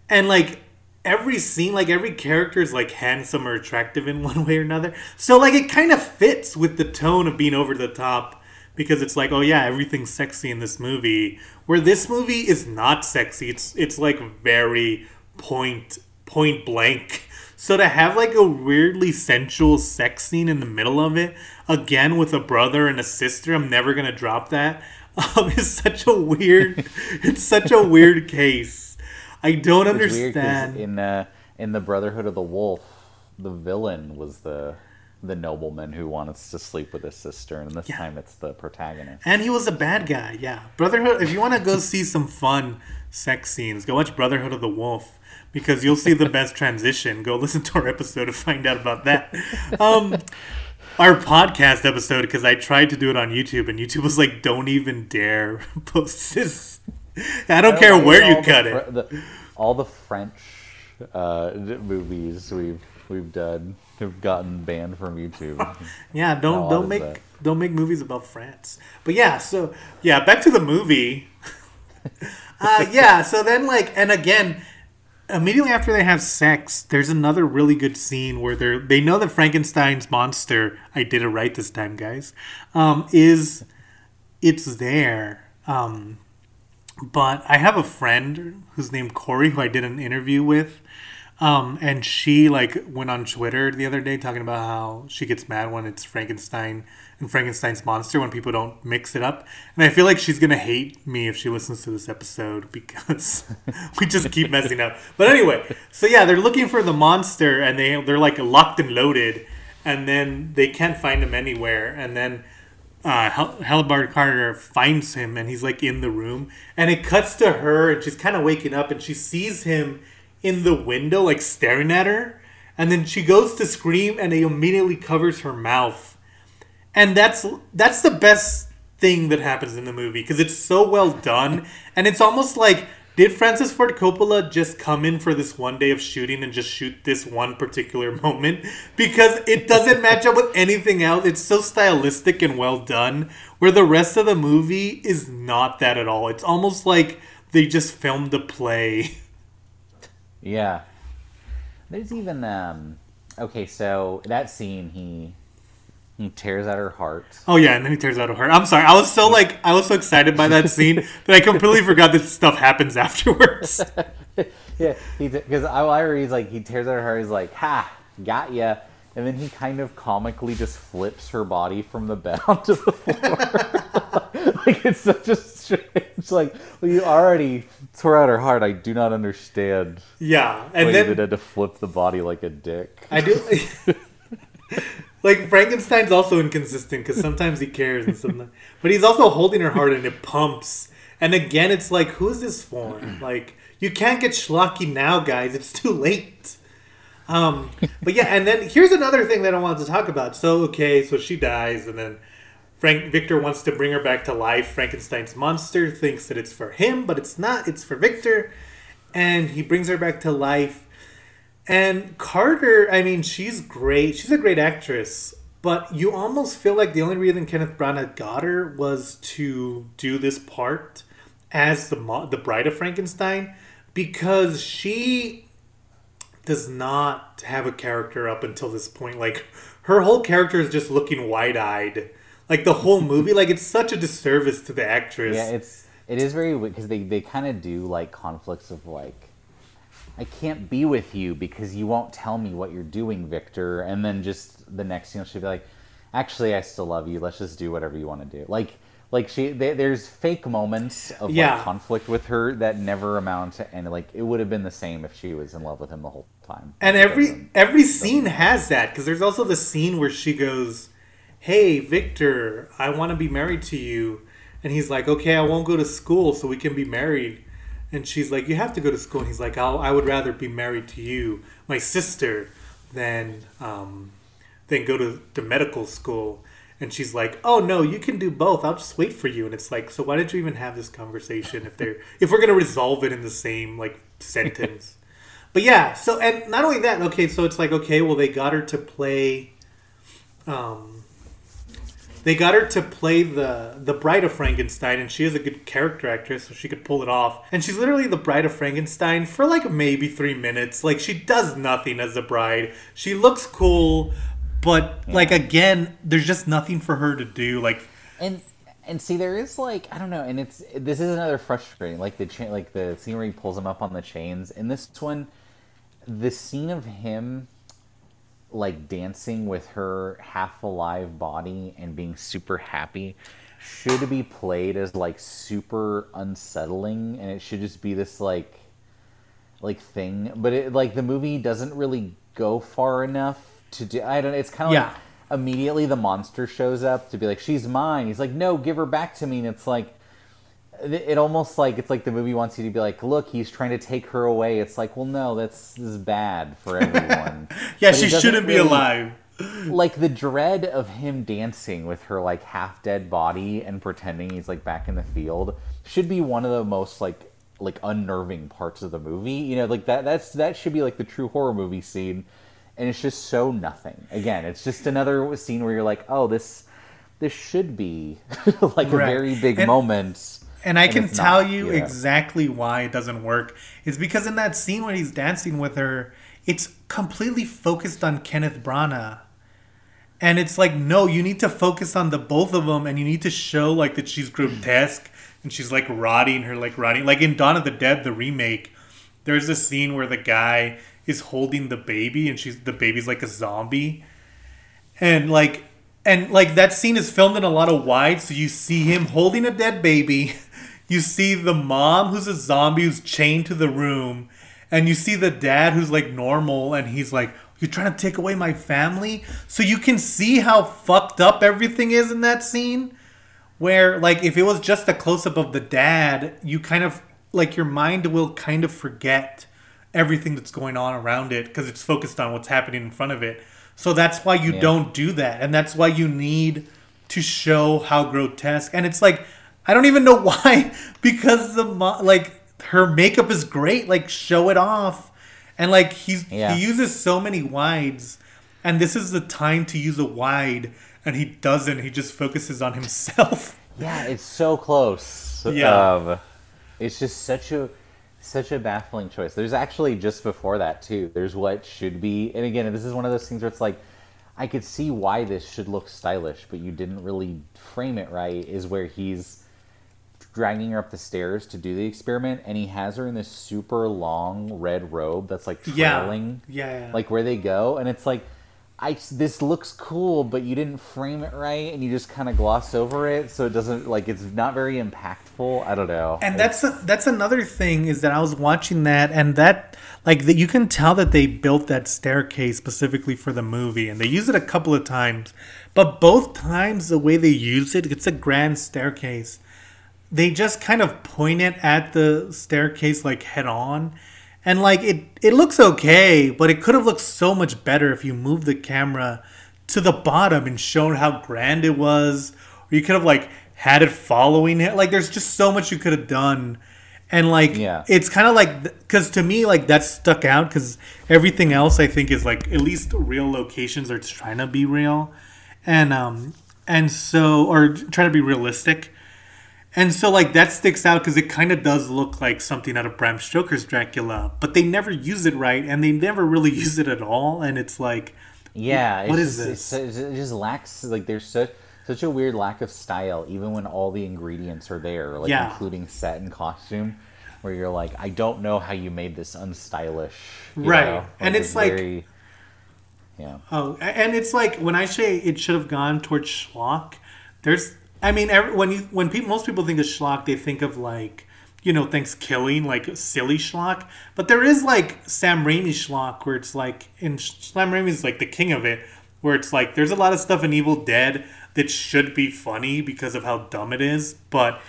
and like every scene, like every character is like handsome or attractive in one way or another. So like it kind of fits with the tone of being over the top. Because it's like, oh yeah, everything's sexy in this movie. Where this movie is not sexy. It's it's like very point point blank. So to have like a weirdly sensual sex scene in the middle of it, again with a brother and a sister, I'm never gonna drop that. Um, it's such a weird, it's such a weird case. I don't It's understand. in uh, in the Brotherhood of the Wolf, the villain was the the nobleman who wants to sleep with his sister, and this Yeah. time it's the protagonist. And he was a bad guy, yeah. Brotherhood. If you want to go see some fun sex scenes, go watch Brotherhood of the Wolf because you'll see the best transition. Go listen to our episode to find out about that. Um, our podcast episode because I tried to do it on YouTube and YouTube was like, "Don't even dare post this." I don't care where you cut the, it. The, all the French uh, movies we've we've done have gotten banned from YouTube. Yeah, don't How don't make that? don't make movies about France. But yeah, so yeah, back to the movie. uh, yeah, so then like, and again, immediately after they have sex, there's another really good scene where they're they know that Frankenstein's monster. I did it right this time, guys. Um, is it's there. Um, but I have a friend who's named Corey who I did an interview with. Um, and she like went on Twitter the other day talking about how she gets mad when it's Frankenstein and Frankenstein's monster when people don't mix it up. And I feel like she's gonna hate me if she listens to this episode because we just keep messing up. But anyway, so yeah, they're looking for the monster and they they're like locked and loaded, and then they can't find him anywhere. And then uh, Hel- Carter finds him and he's like in the room and it cuts to her and she's kind of waking up and she sees him in the window like staring at her and then she goes to scream and he immediately covers her mouth. And that's that's the best thing that happens in the movie because it's so well done and it's almost like did Francis Ford Coppola just come in for this one day of shooting and just shoot this one particular moment? Because it doesn't match up with anything else. It's so stylistic and well done where the rest of the movie is not that at all. It's almost like they just filmed a play yeah, there's even um. Okay, so that scene he he tears out her heart. Oh yeah, and then he tears out her heart. I'm sorry. I was so like I was so excited by that scene that I completely forgot that stuff happens afterwards. yeah, because I, I read he's like he tears out her heart. He's like, "Ha, got ya." And then he kind of comically just flips her body from the bed onto the floor. like it's such a strange. Like well, you already tore out her heart. I do not understand Yeah, why and then had to flip the body like a dick. I do. like Frankenstein's also inconsistent because sometimes he cares and sometimes, but he's also holding her heart and it pumps. And again, it's like, who's this for? Like, you can't get schlocky now, guys. It's too late. Um, but yeah, and then here's another thing that I wanted to talk about. So okay, so she dies, and then Frank Victor wants to bring her back to life. Frankenstein's monster thinks that it's for him, but it's not. It's for Victor, and he brings her back to life. And Carter, I mean, she's great. She's a great actress. but you almost feel like the only reason Kenneth Branagh got her was to do this part as the the bride of Frankenstein because she does not have a character up until this point. Like her whole character is just looking wide eyed. Like the whole movie, like it's such a disservice to the actress. Yeah, it's it is very because they they kind of do like conflicts of like. I can't be with you because you won't tell me what you're doing, Victor. And then just the next you know, she'll be like, "Actually, I still love you. Let's just do whatever you want to do." Like, like she they, there's fake moments of Yeah. like conflict with her that never amount to and like it would have been the same if she was in love with him the whole time. And every every scene has that because there's also the scene where she goes, "Hey, Victor, I want to be married to you," and he's like, "Okay, I won't go to school so we can be married." And she's like, "You have to go to school." And he's like, I'll, "I would rather be married to you, my sister, than um, than go to the medical school." And she's like, "Oh no, you can do both. I'll just wait for you." And it's like, so why did you even have this conversation if they're if we're gonna resolve it in the same like sentence? But yeah, so and not only that, okay, so it's like okay, well they got her to play um they got her to play the the bride of Frankenstein and she is a good character actress so she could pull it off. And she's literally the bride of Frankenstein for like maybe 3 minutes. Like she does nothing as a bride. She looks cool, but like again, there's just nothing for her to do like and and see there is like i don't know and it's this is another frustrating like the chain, like the scene where he pulls him up on the chains. And this one the scene of him like dancing with her half alive body and being super happy should be played as like super unsettling. And it should just be this like like thing. But it like the movie doesn't really go far enough to do i don't it's kind of Yeah. like immediately the monster shows up to be like she's mine. He's like no give her back to me. And it's like it almost like it's like the movie wants you to be like look he's trying to take her away. It's like well no that's this is bad for everyone. Yeah, But she shouldn't be really- alive. like the dread of him dancing with her like half dead body and pretending he's like back in the field should be one of the most like like unnerving parts of the movie. You know like that that's that should be like the true horror movie scene and it's just so nothing again it's just another scene where you're like oh this this should be like a very big And- moment And I can tell not, you yeah. exactly why it doesn't work. It's because in that scene when he's dancing with her, it's completely focused on Kenneth Branagh. And it's like, no, you need to focus on the both of them and you need to show like that she's grotesque and she's like rotting her like rotting like in Dawn of the Dead, the remake, there's a scene where the guy is holding the baby and she's the baby's like a zombie. And like and like that scene is filmed in a lot of wide so you see him holding a dead baby. You see the mom who's a zombie who's chained to the room and you see the dad who's like normal and he's like you're trying to take away my family? So you can see how fucked up everything is in that scene where like if it was just a close up of the dad, you kind of like your mind will kind of forget everything that's going on around it because it's focused on what's happening in front of it. So that's why you Yeah. don't do that, and that's why you need to show how grotesque. And it's like I don't even know why because the mo- like her makeup is great. Like show it off, and like he's Yeah. he uses so many wides, and this is the time to use a wide, and he doesn't. He just focuses on himself. Yeah, it's so close. Yeah. Um, it's just such a such a baffling choice. There's actually just before that too. There's what should be, and again, this is one of those things where it's like, I could see why this should look stylish, but you didn't really frame it right. Is where he's dragging her up the stairs to do the experiment, and he has her in this super long red robe that's like Yeah. trailing, Yeah, yeah. like where they go, and it's like. I, this looks cool, but you didn't frame it right, and you just kind of gloss over it, so it doesn't like it's not very impactful. I don't know. and that's that's another thing is that I was watching that and that like that you can tell that they built that staircase specifically for the movie and they use it a couple of times, but both times the way they use it, it's a grand staircase. They just kind of point it at the staircase like head on. And like it it looks okay, but it could have looked so much better if you moved the camera to the bottom and shown how grand it was. Or you could have like had it following it. Like there's just so much you could have done. And like Yeah. it's kind of like because to me like that stuck out because everything else I think is like at least real locations are trying to be real. and um and so or try to be realistic. And so like that sticks out because it kind of does look like something out of Bram Stoker's Dracula, but they never use it right, and they never really use it at all. And it's like, Yeah, What it's is just, it's- it just lacks like there's such such a weird lack of style, even when all the ingredients are there, like Yeah. including set and costume, where you're like, I don't know how you made this unstylish, Right. know? And it's like- very, yeah, Oh, and it's like when I say it should have gone towards schlock. There's, I mean, every, when you when most people think of schlock, they think of like you know things killing, like silly schlock. But there is like Sam Raimi schlock, where it's like, and Sam Raimi's like the king of it, where it's like there's a lot of stuff in Evil Dead that should be funny because of how dumb it is, but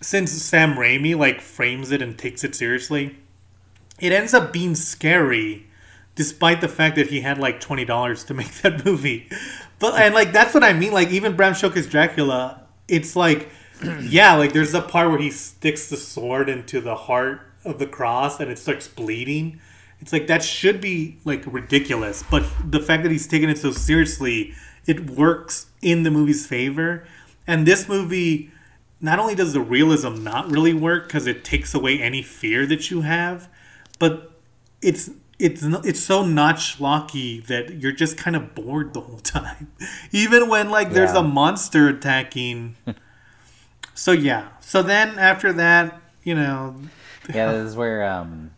since Sam Raimi like frames it and takes it seriously, it ends up being scary despite the fact that he had like twenty dollars to make that movie. But and like that's what I mean. Like even Bram Stoker's Dracula, it's like yeah, like there's a part where he sticks the sword into the heart of the cross and it starts bleeding. It's like that should be like ridiculous, but the fact that he's taking it so seriously, it works in the movie's favor. And this movie, not only does the realism not really work because it takes away any fear that you have, but it's it's it's so not schlocky that you're just kind of bored the whole time, even when like there's Yeah. a monster attacking. so yeah, so then after that, you know, yeah. This is where um,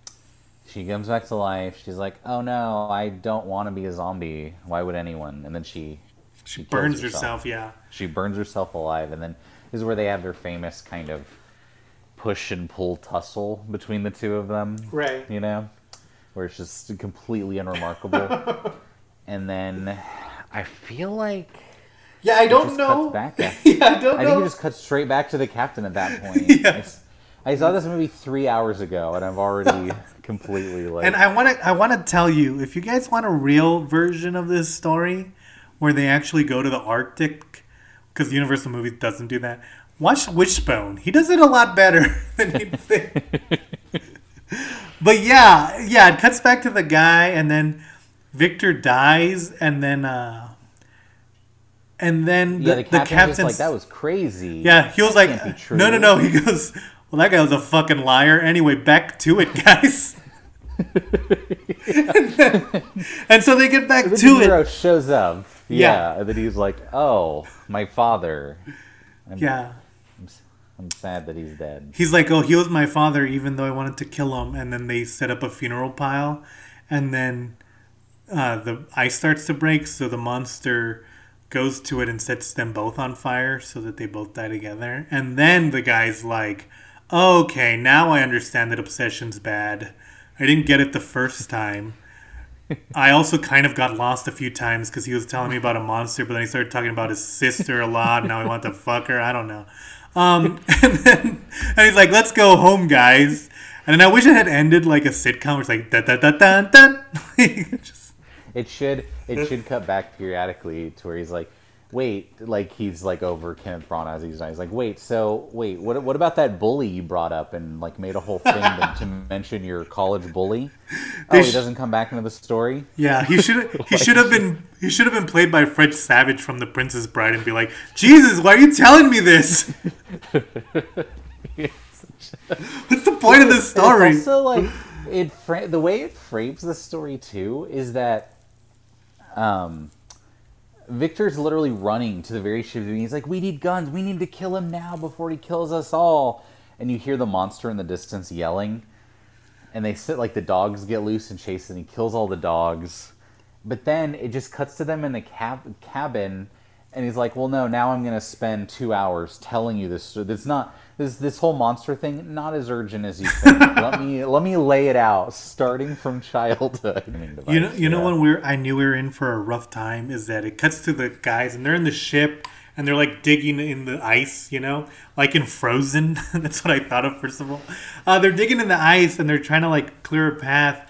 she comes back to life. She's like, oh no, I don't want to be a zombie. Why would anyone? And then she she kills burns herself. Yeah, she burns herself alive and then this is where they have their famous kind of push and pull tussle between the two of them right. you know where it's just completely unremarkable and then i feel like Yeah, I don't know. yeah, I don't i know. think it just cuts straight back to the captain at that point Yeah. It's- i saw this movie three hours ago and i've already completely like And I want to I want to tell you if you guys want a real version of this story where they actually go to the Arctic because Universal Movies doesn't do that. Watch Wishbone. He does it a lot better than you'd think. But yeah, yeah, it cuts back to the guy and then Victor dies and then uh and then yeah the, the the captain's like that was crazy yeah, he was That like, can't be true." no, no, no. He goes, well, that guy was a fucking liar. Anyway, back to it, guys. and, then- and so they get back the to hero it. shows up Yeah. yeah and then he's like oh my father I'm, Yeah. I'm, sad that he's dead He's like, oh, he was my father, even though I wanted to kill him. And then they set up a funeral pile. And then uh, the ice starts to break. So the monster goes to it and sets them both on fire so that they both die together. And then the guy's like, okay, now I understand that obsession's bad. I didn't get it the first time. I also kind of got lost a few times because he was telling me about a monster, but then he started talking about his sister a lot. And now I want to fuck her. I don't know. Um, and then and he's like, "Let's go home, guys." And then I wish it had ended like a sitcom, where it's like da da da da da. It should it should cut back periodically to where he's like, wait, like he's like over Kenneth Branagh as he's. He's like, wait, so wait, what what about that bully you brought up and like made a whole thing to, to mention your college bully? Oh, They he doesn't come back into the story. yeah, he should he should have been he should have been played by Fred Savage from The Princess Bride and be like, "Jesus, why are you telling me this? What's the point of this story?" It's also like it fra- the way it frames the story too is that um Victor's literally running to the very ship. He's like, "We need guns. We need to kill him now before he kills us all." And you hear the monster in the distance yelling, and they sit like the dogs get loose and chase, and he kills all the dogs. But then it just cuts to them in the cab- cabin, and he's like, "Well, no. Now I'm gonna spend two hours telling you this. It's not this this whole monster thing. Not as urgent as you think. let me let me lay it out, starting from childhood. You know, you know when we're I knew we were in for a rough time is that it cuts to the guys and they're in the ship and they're like digging in the ice, you know, like in Frozen. That's what I thought of first of all. Uh, they're digging in the ice and they're trying to like clear a path,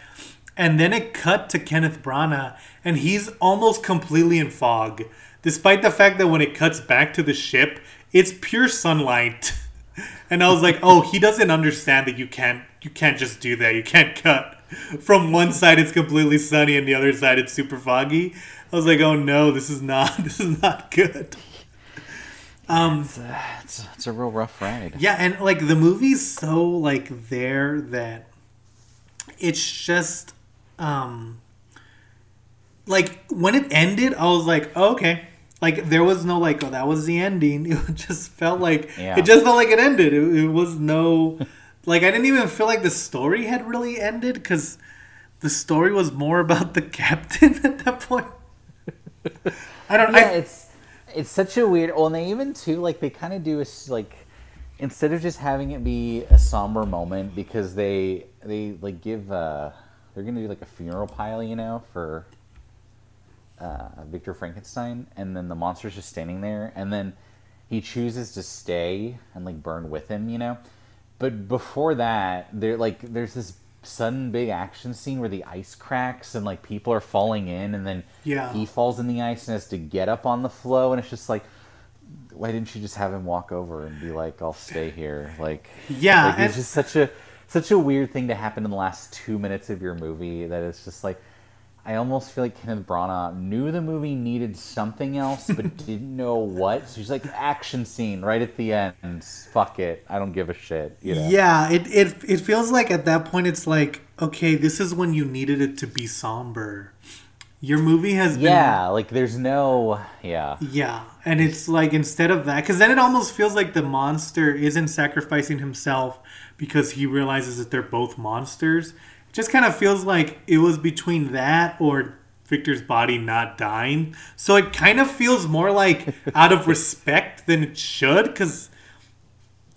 and then it cut to Kenneth Branagh and he's almost completely in fog, despite the fact that when it cuts back to the ship, it's pure sunlight. And I was like, oh, he doesn't understand that you can't you can't just do that. You can't cut from one side it's completely sunny and the other side it's super foggy. I was like, oh no, this is not this is not good. Um, It's a, it's, a- it's a real rough ride. yeah, and like the movie's so like there that it's just um like when it ended, I was like, oh, okay. Like there was no like, oh, that was the ending. It just felt like Yeah. it just felt like it ended. It, it was no like I didn't even feel like the story had really ended because the story was more about the captain at that point. I don't. yeah, I, it's it's such a weird. Well, and they even too like they kind of do a s- like instead of just having it be a somber moment because they they like give uh they're gonna do like a funeral pile, you know, for uh, Victor Frankenstein, and then the monster's just standing there, and then he chooses to stay and like burn with him, you know. But before that, there like there's this sudden big action scene where the ice cracks and like people are falling in, and then Yeah. he falls in the ice and has to get up on the floe, and it's just like. Why didn't you just have him walk over and be like, "I'll stay here"? Like, Yeah, like, it's just such a such a weird thing to happen in the last two minutes of your movie that it's just like I almost feel like Kenneth Branagh knew the movie needed something else but didn't know what. So he's like action scene right at the end. Fuck it, I don't give a shit. You know? Yeah, it, it it feels like at that point it's like, okay, this is when you needed it to be somber. Your movie has been Yeah, like there's no yeah. Yeah, and it's like instead of that, because then it almost feels like the monster isn't sacrificing himself because he realizes that they're both monsters. Just kind of feels like it was between that or Victor's body not dying. So it kind of feels more like out of respect than it should, because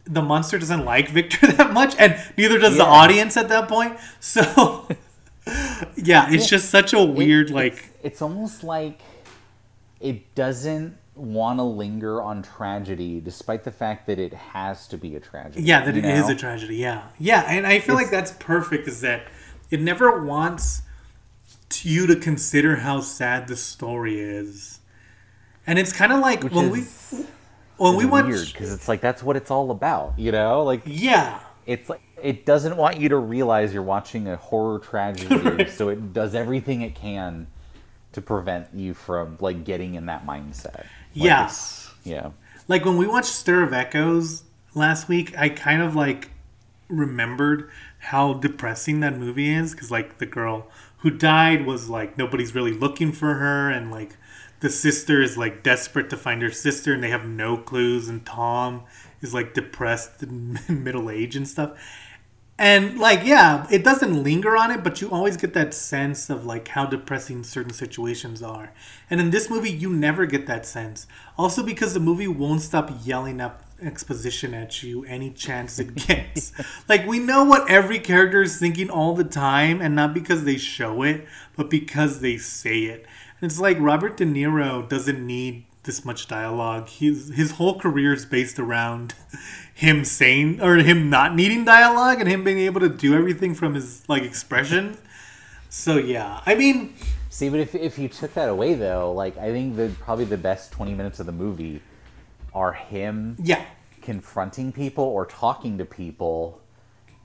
the monster doesn't like Victor that much, and neither does the audience at that point. So. Yeah, it's just such a weird, It- like, it's, it's almost like it doesn't want to linger on tragedy despite the fact that it has to be a tragedy. Yeah, that it is know? a tragedy. Yeah, yeah, and I feel like that's perfect. Is that it never wants to you to consider how sad the story is, and it's kind of like Which when is- we when we watch. weird because it's like that's what it's all about, you know? Like Yeah, it's like it doesn't want you to realize you're watching a horror tragedy, so it does everything it can to prevent you from like getting in that mindset. Like, Yeah. yeah. like when we watched Stir of Echoes last week, I kind of like remembered how depressing that movie is because like the girl who died was like nobody's really looking for her and like the sister is like desperate to find her sister and they have no clues and tom is like depressed and middle age and stuff. And like yeah it doesn't linger on it but you always get that sense of like how depressing certain situations are. And in this movie you never get that sense. Also because the movie won't stop yelling up exposition at you any chance it gets. Like we know what every character is thinking all the time and not because they show it but because they say it. And it's like robert de niro doesn't need this much dialogue. His his whole career is based around him saying or him not needing dialogue and him being able to do everything from his like expression. So yeah. I mean See, but if if you took that away though, like I think the probably the best twenty minutes of the movie are him yeah. confronting people or talking to people.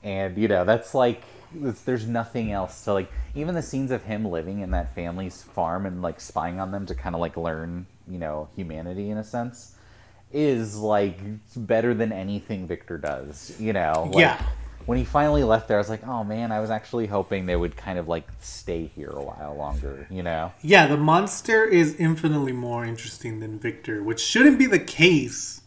And you know that's like there's nothing else to like even the scenes of him living in that family's farm and like spying on them to kind of like learn you know humanity in a sense is like better than anything victor does you know? Like, Yeah. When he finally left there i was like oh man i was actually hoping they would kind of like stay here a while longer you know? Yeah the monster is infinitely more interesting than victor which shouldn't be the case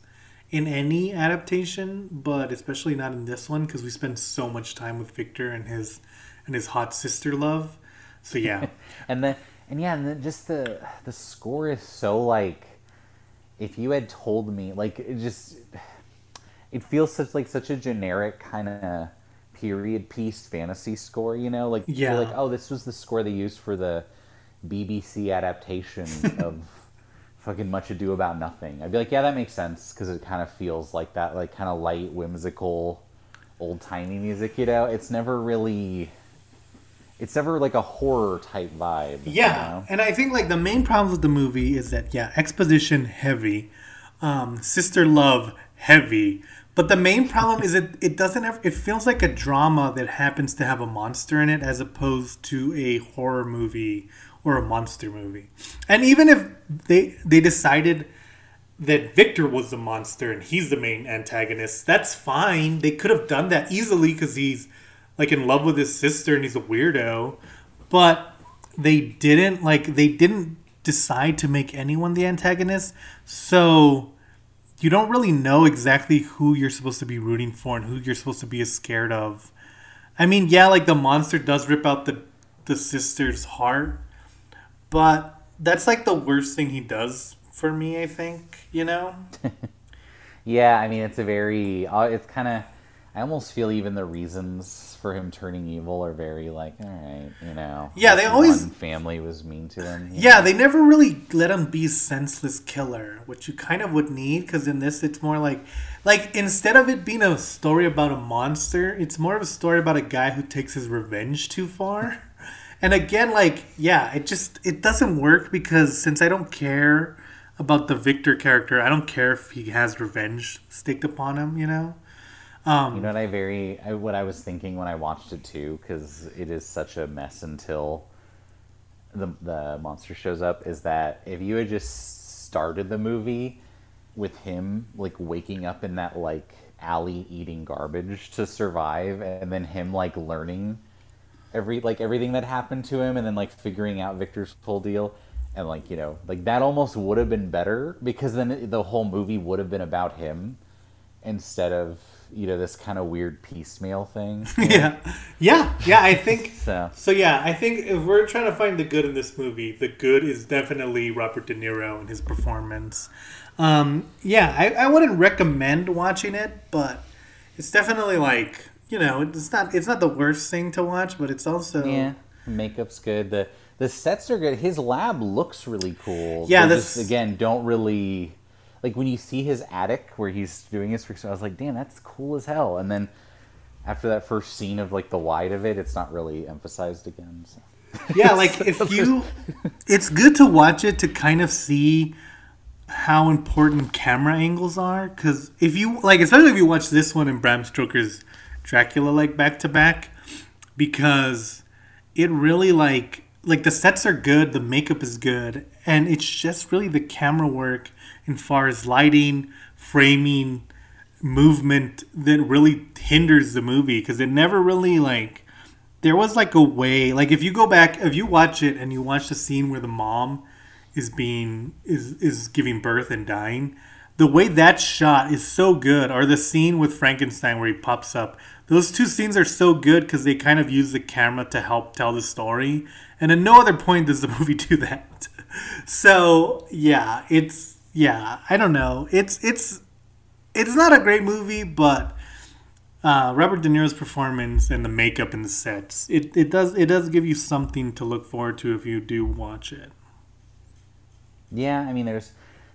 in any adaptation but especially not in this one because we spend so much time with victor and his and his hot sister love. So yeah. And then and yeah and then just the the score is so like if you had told me like it just it feels such like such a generic kind of period piece fantasy score you know like Yeah. you're like oh this was the score they used for the bbc adaptation of fucking much ado about nothing i'd be like yeah that makes sense because it kind of feels like that like kind of light whimsical old-timey music you know it's never really it's never like a horror type vibe. you Yeah, know? and I think like the main problem with the movie is that yeah, exposition heavy, um, sister love heavy, But the main problem is it it doesn't ever it feels like a drama that happens to have a monster in it as opposed to a horror movie or a monster movie. And even if they they decided that Victor was the monster and he's the main antagonist, that's fine. They could have done that easily cuz he's like in love with his sister and he's a weirdo. But they didn't like they didn't decide to make anyone the antagonist. So you don't really know exactly who you're supposed to be rooting for and who you're supposed to be scared of. I mean, yeah, like the monster does rip out the the sister's heart, but that's like the worst thing he does for me. I think you know. yeah, I mean, it's a very. Uh, it's kind of. I almost feel even the reasons for him turning evil are very like, all right, you know. Yeah, they always family was mean to him. Yeah, know? they never really let him be senseless killer, which you kind of would need because in this it's more like, like instead of it being a story about a monster, it's more of a story about a guy who takes his revenge too far. and again, like, yeah, it just it doesn't work because since I don't care about the Victor character, I don't care if he has revenge staked upon him, you know. Um, you know what I very I, what I was thinking when I watched it too, because it is such a mess until the the monster shows up. Is that if you had just started the movie with him like waking up in that like alley eating garbage to survive, and then him like learning every like everything that happened to him, and then like figuring out Victor's full deal. And like you know, like that almost would have been better because then the whole movie would have been about him instead of you know this kind of weird piecemeal thing. yeah, yeah, yeah. I think so. So yeah, I think if we're trying to find the good in this movie, the good is definitely Robert De Niro and his performance. Um, yeah, I, I wouldn't recommend watching it, but it's definitely like you know it's not it's not the worst thing to watch, but it's also yeah makeup's good. The the sets are good. His lab looks really cool. Yeah, this again don't really like when you see his attic where he's doing his I was like, damn, that's cool as hell. And then after that first scene of like the wide of it, it's not really emphasized again. So. Yeah, like if you, it's good to watch it to kind of see how important camera angles are. Because if you like, especially if you watch this one and Bram Stoker's Dracula like back to back, because it really like like the sets are good, the makeup is good, and it's just really the camera work in far as lighting, framing, movement that really hinders the movie because it never really like there was like a way like if you go back if you watch it and you watch the scene where the mom is being is is giving birth and dying the way that shot is so good or the scene with frankenstein where he pops up those two scenes are so good because they kind of use the camera to help tell the story and at no other point does the movie do that. So yeah it's yeah, I don't know. It's it's it's not a great movie, but uh, Robert De Niro's performance and the makeup and the sets it, it does it does give you something to look forward to if you do watch it. Yeah, I mean there's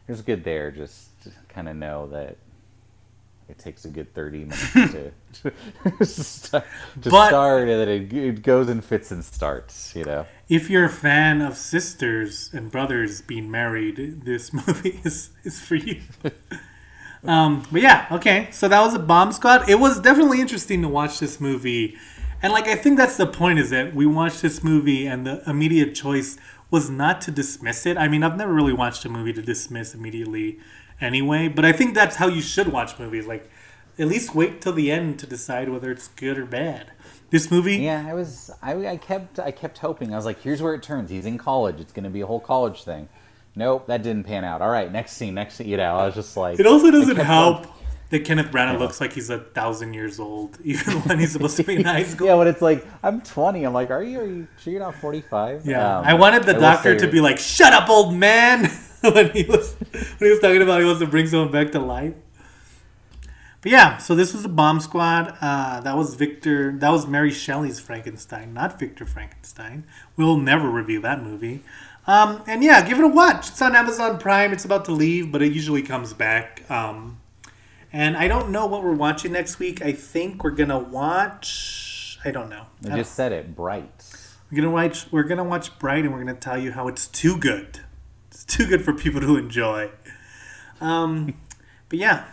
there's good there. Just kind of know that it takes a good 30 minutes to, to, start, to but, start and then it, it goes and fits and starts you know? If you're a fan of sisters and brothers being married this movie is, is for you. Um, but yeah okay so that was a bomb squad. It was definitely interesting to watch this movie. And like i think that's the point is that we watched this movie and the immediate choice was not to dismiss it. I mean i've never really watched a movie to dismiss immediately anyway. But I think that's how you should watch movies. Like, at least wait till the end to decide whether it's good or bad. This movie, yeah, I was, I, I kept, I kept hoping. I was like, here's where it turns. He's in college. It's going to be a whole college thing. Nope, that didn't pan out. All right, next scene, next scene. You know, I was just like, it also doesn't help. Like, that Kenneth Branagh yeah. looks like he's a thousand years old, even when he's supposed to be in high school. yeah, but it's like I'm 20. I'm like, are you? Are you sure you're not 45? Yeah, um, I wanted the I doctor to be like, "Shut up, old man." when he was when he was talking about he wants to bring someone back to life. But yeah, so this was the Bomb Squad. Uh, that was Victor. That was Mary Shelley's Frankenstein, not Victor Frankenstein. We'll never review that movie. Um, and yeah, give it a watch. It's on Amazon Prime. It's about to leave, but it usually comes back. Um, and I don't know what we're watching next week. I think we're gonna watch. I don't know. I, I just said it. Bright. We're gonna watch. We're gonna watch Bright, and we're gonna tell you how it's too good. It's too good for people to enjoy. Um, but yeah,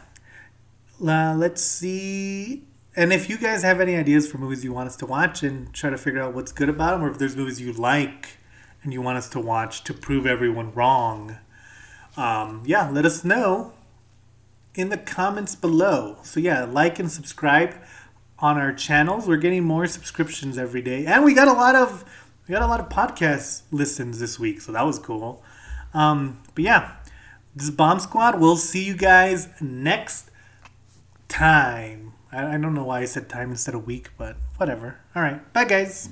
Uh, let's see. And if you guys have any ideas for movies you want us to watch and try to figure out what's good about them, or if there's movies you like and you want us to watch to prove everyone wrong, um, yeah, let us know in the comments below. So yeah, like and subscribe on our channels. We're getting more subscriptions every day, and we got a lot of we got a lot of podcast listens this week, so that was cool. Um, but yeah, this is Bomb Squad. We'll see you guys next time. I, I don't know why I said time instead of week, but whatever. All right, bye guys.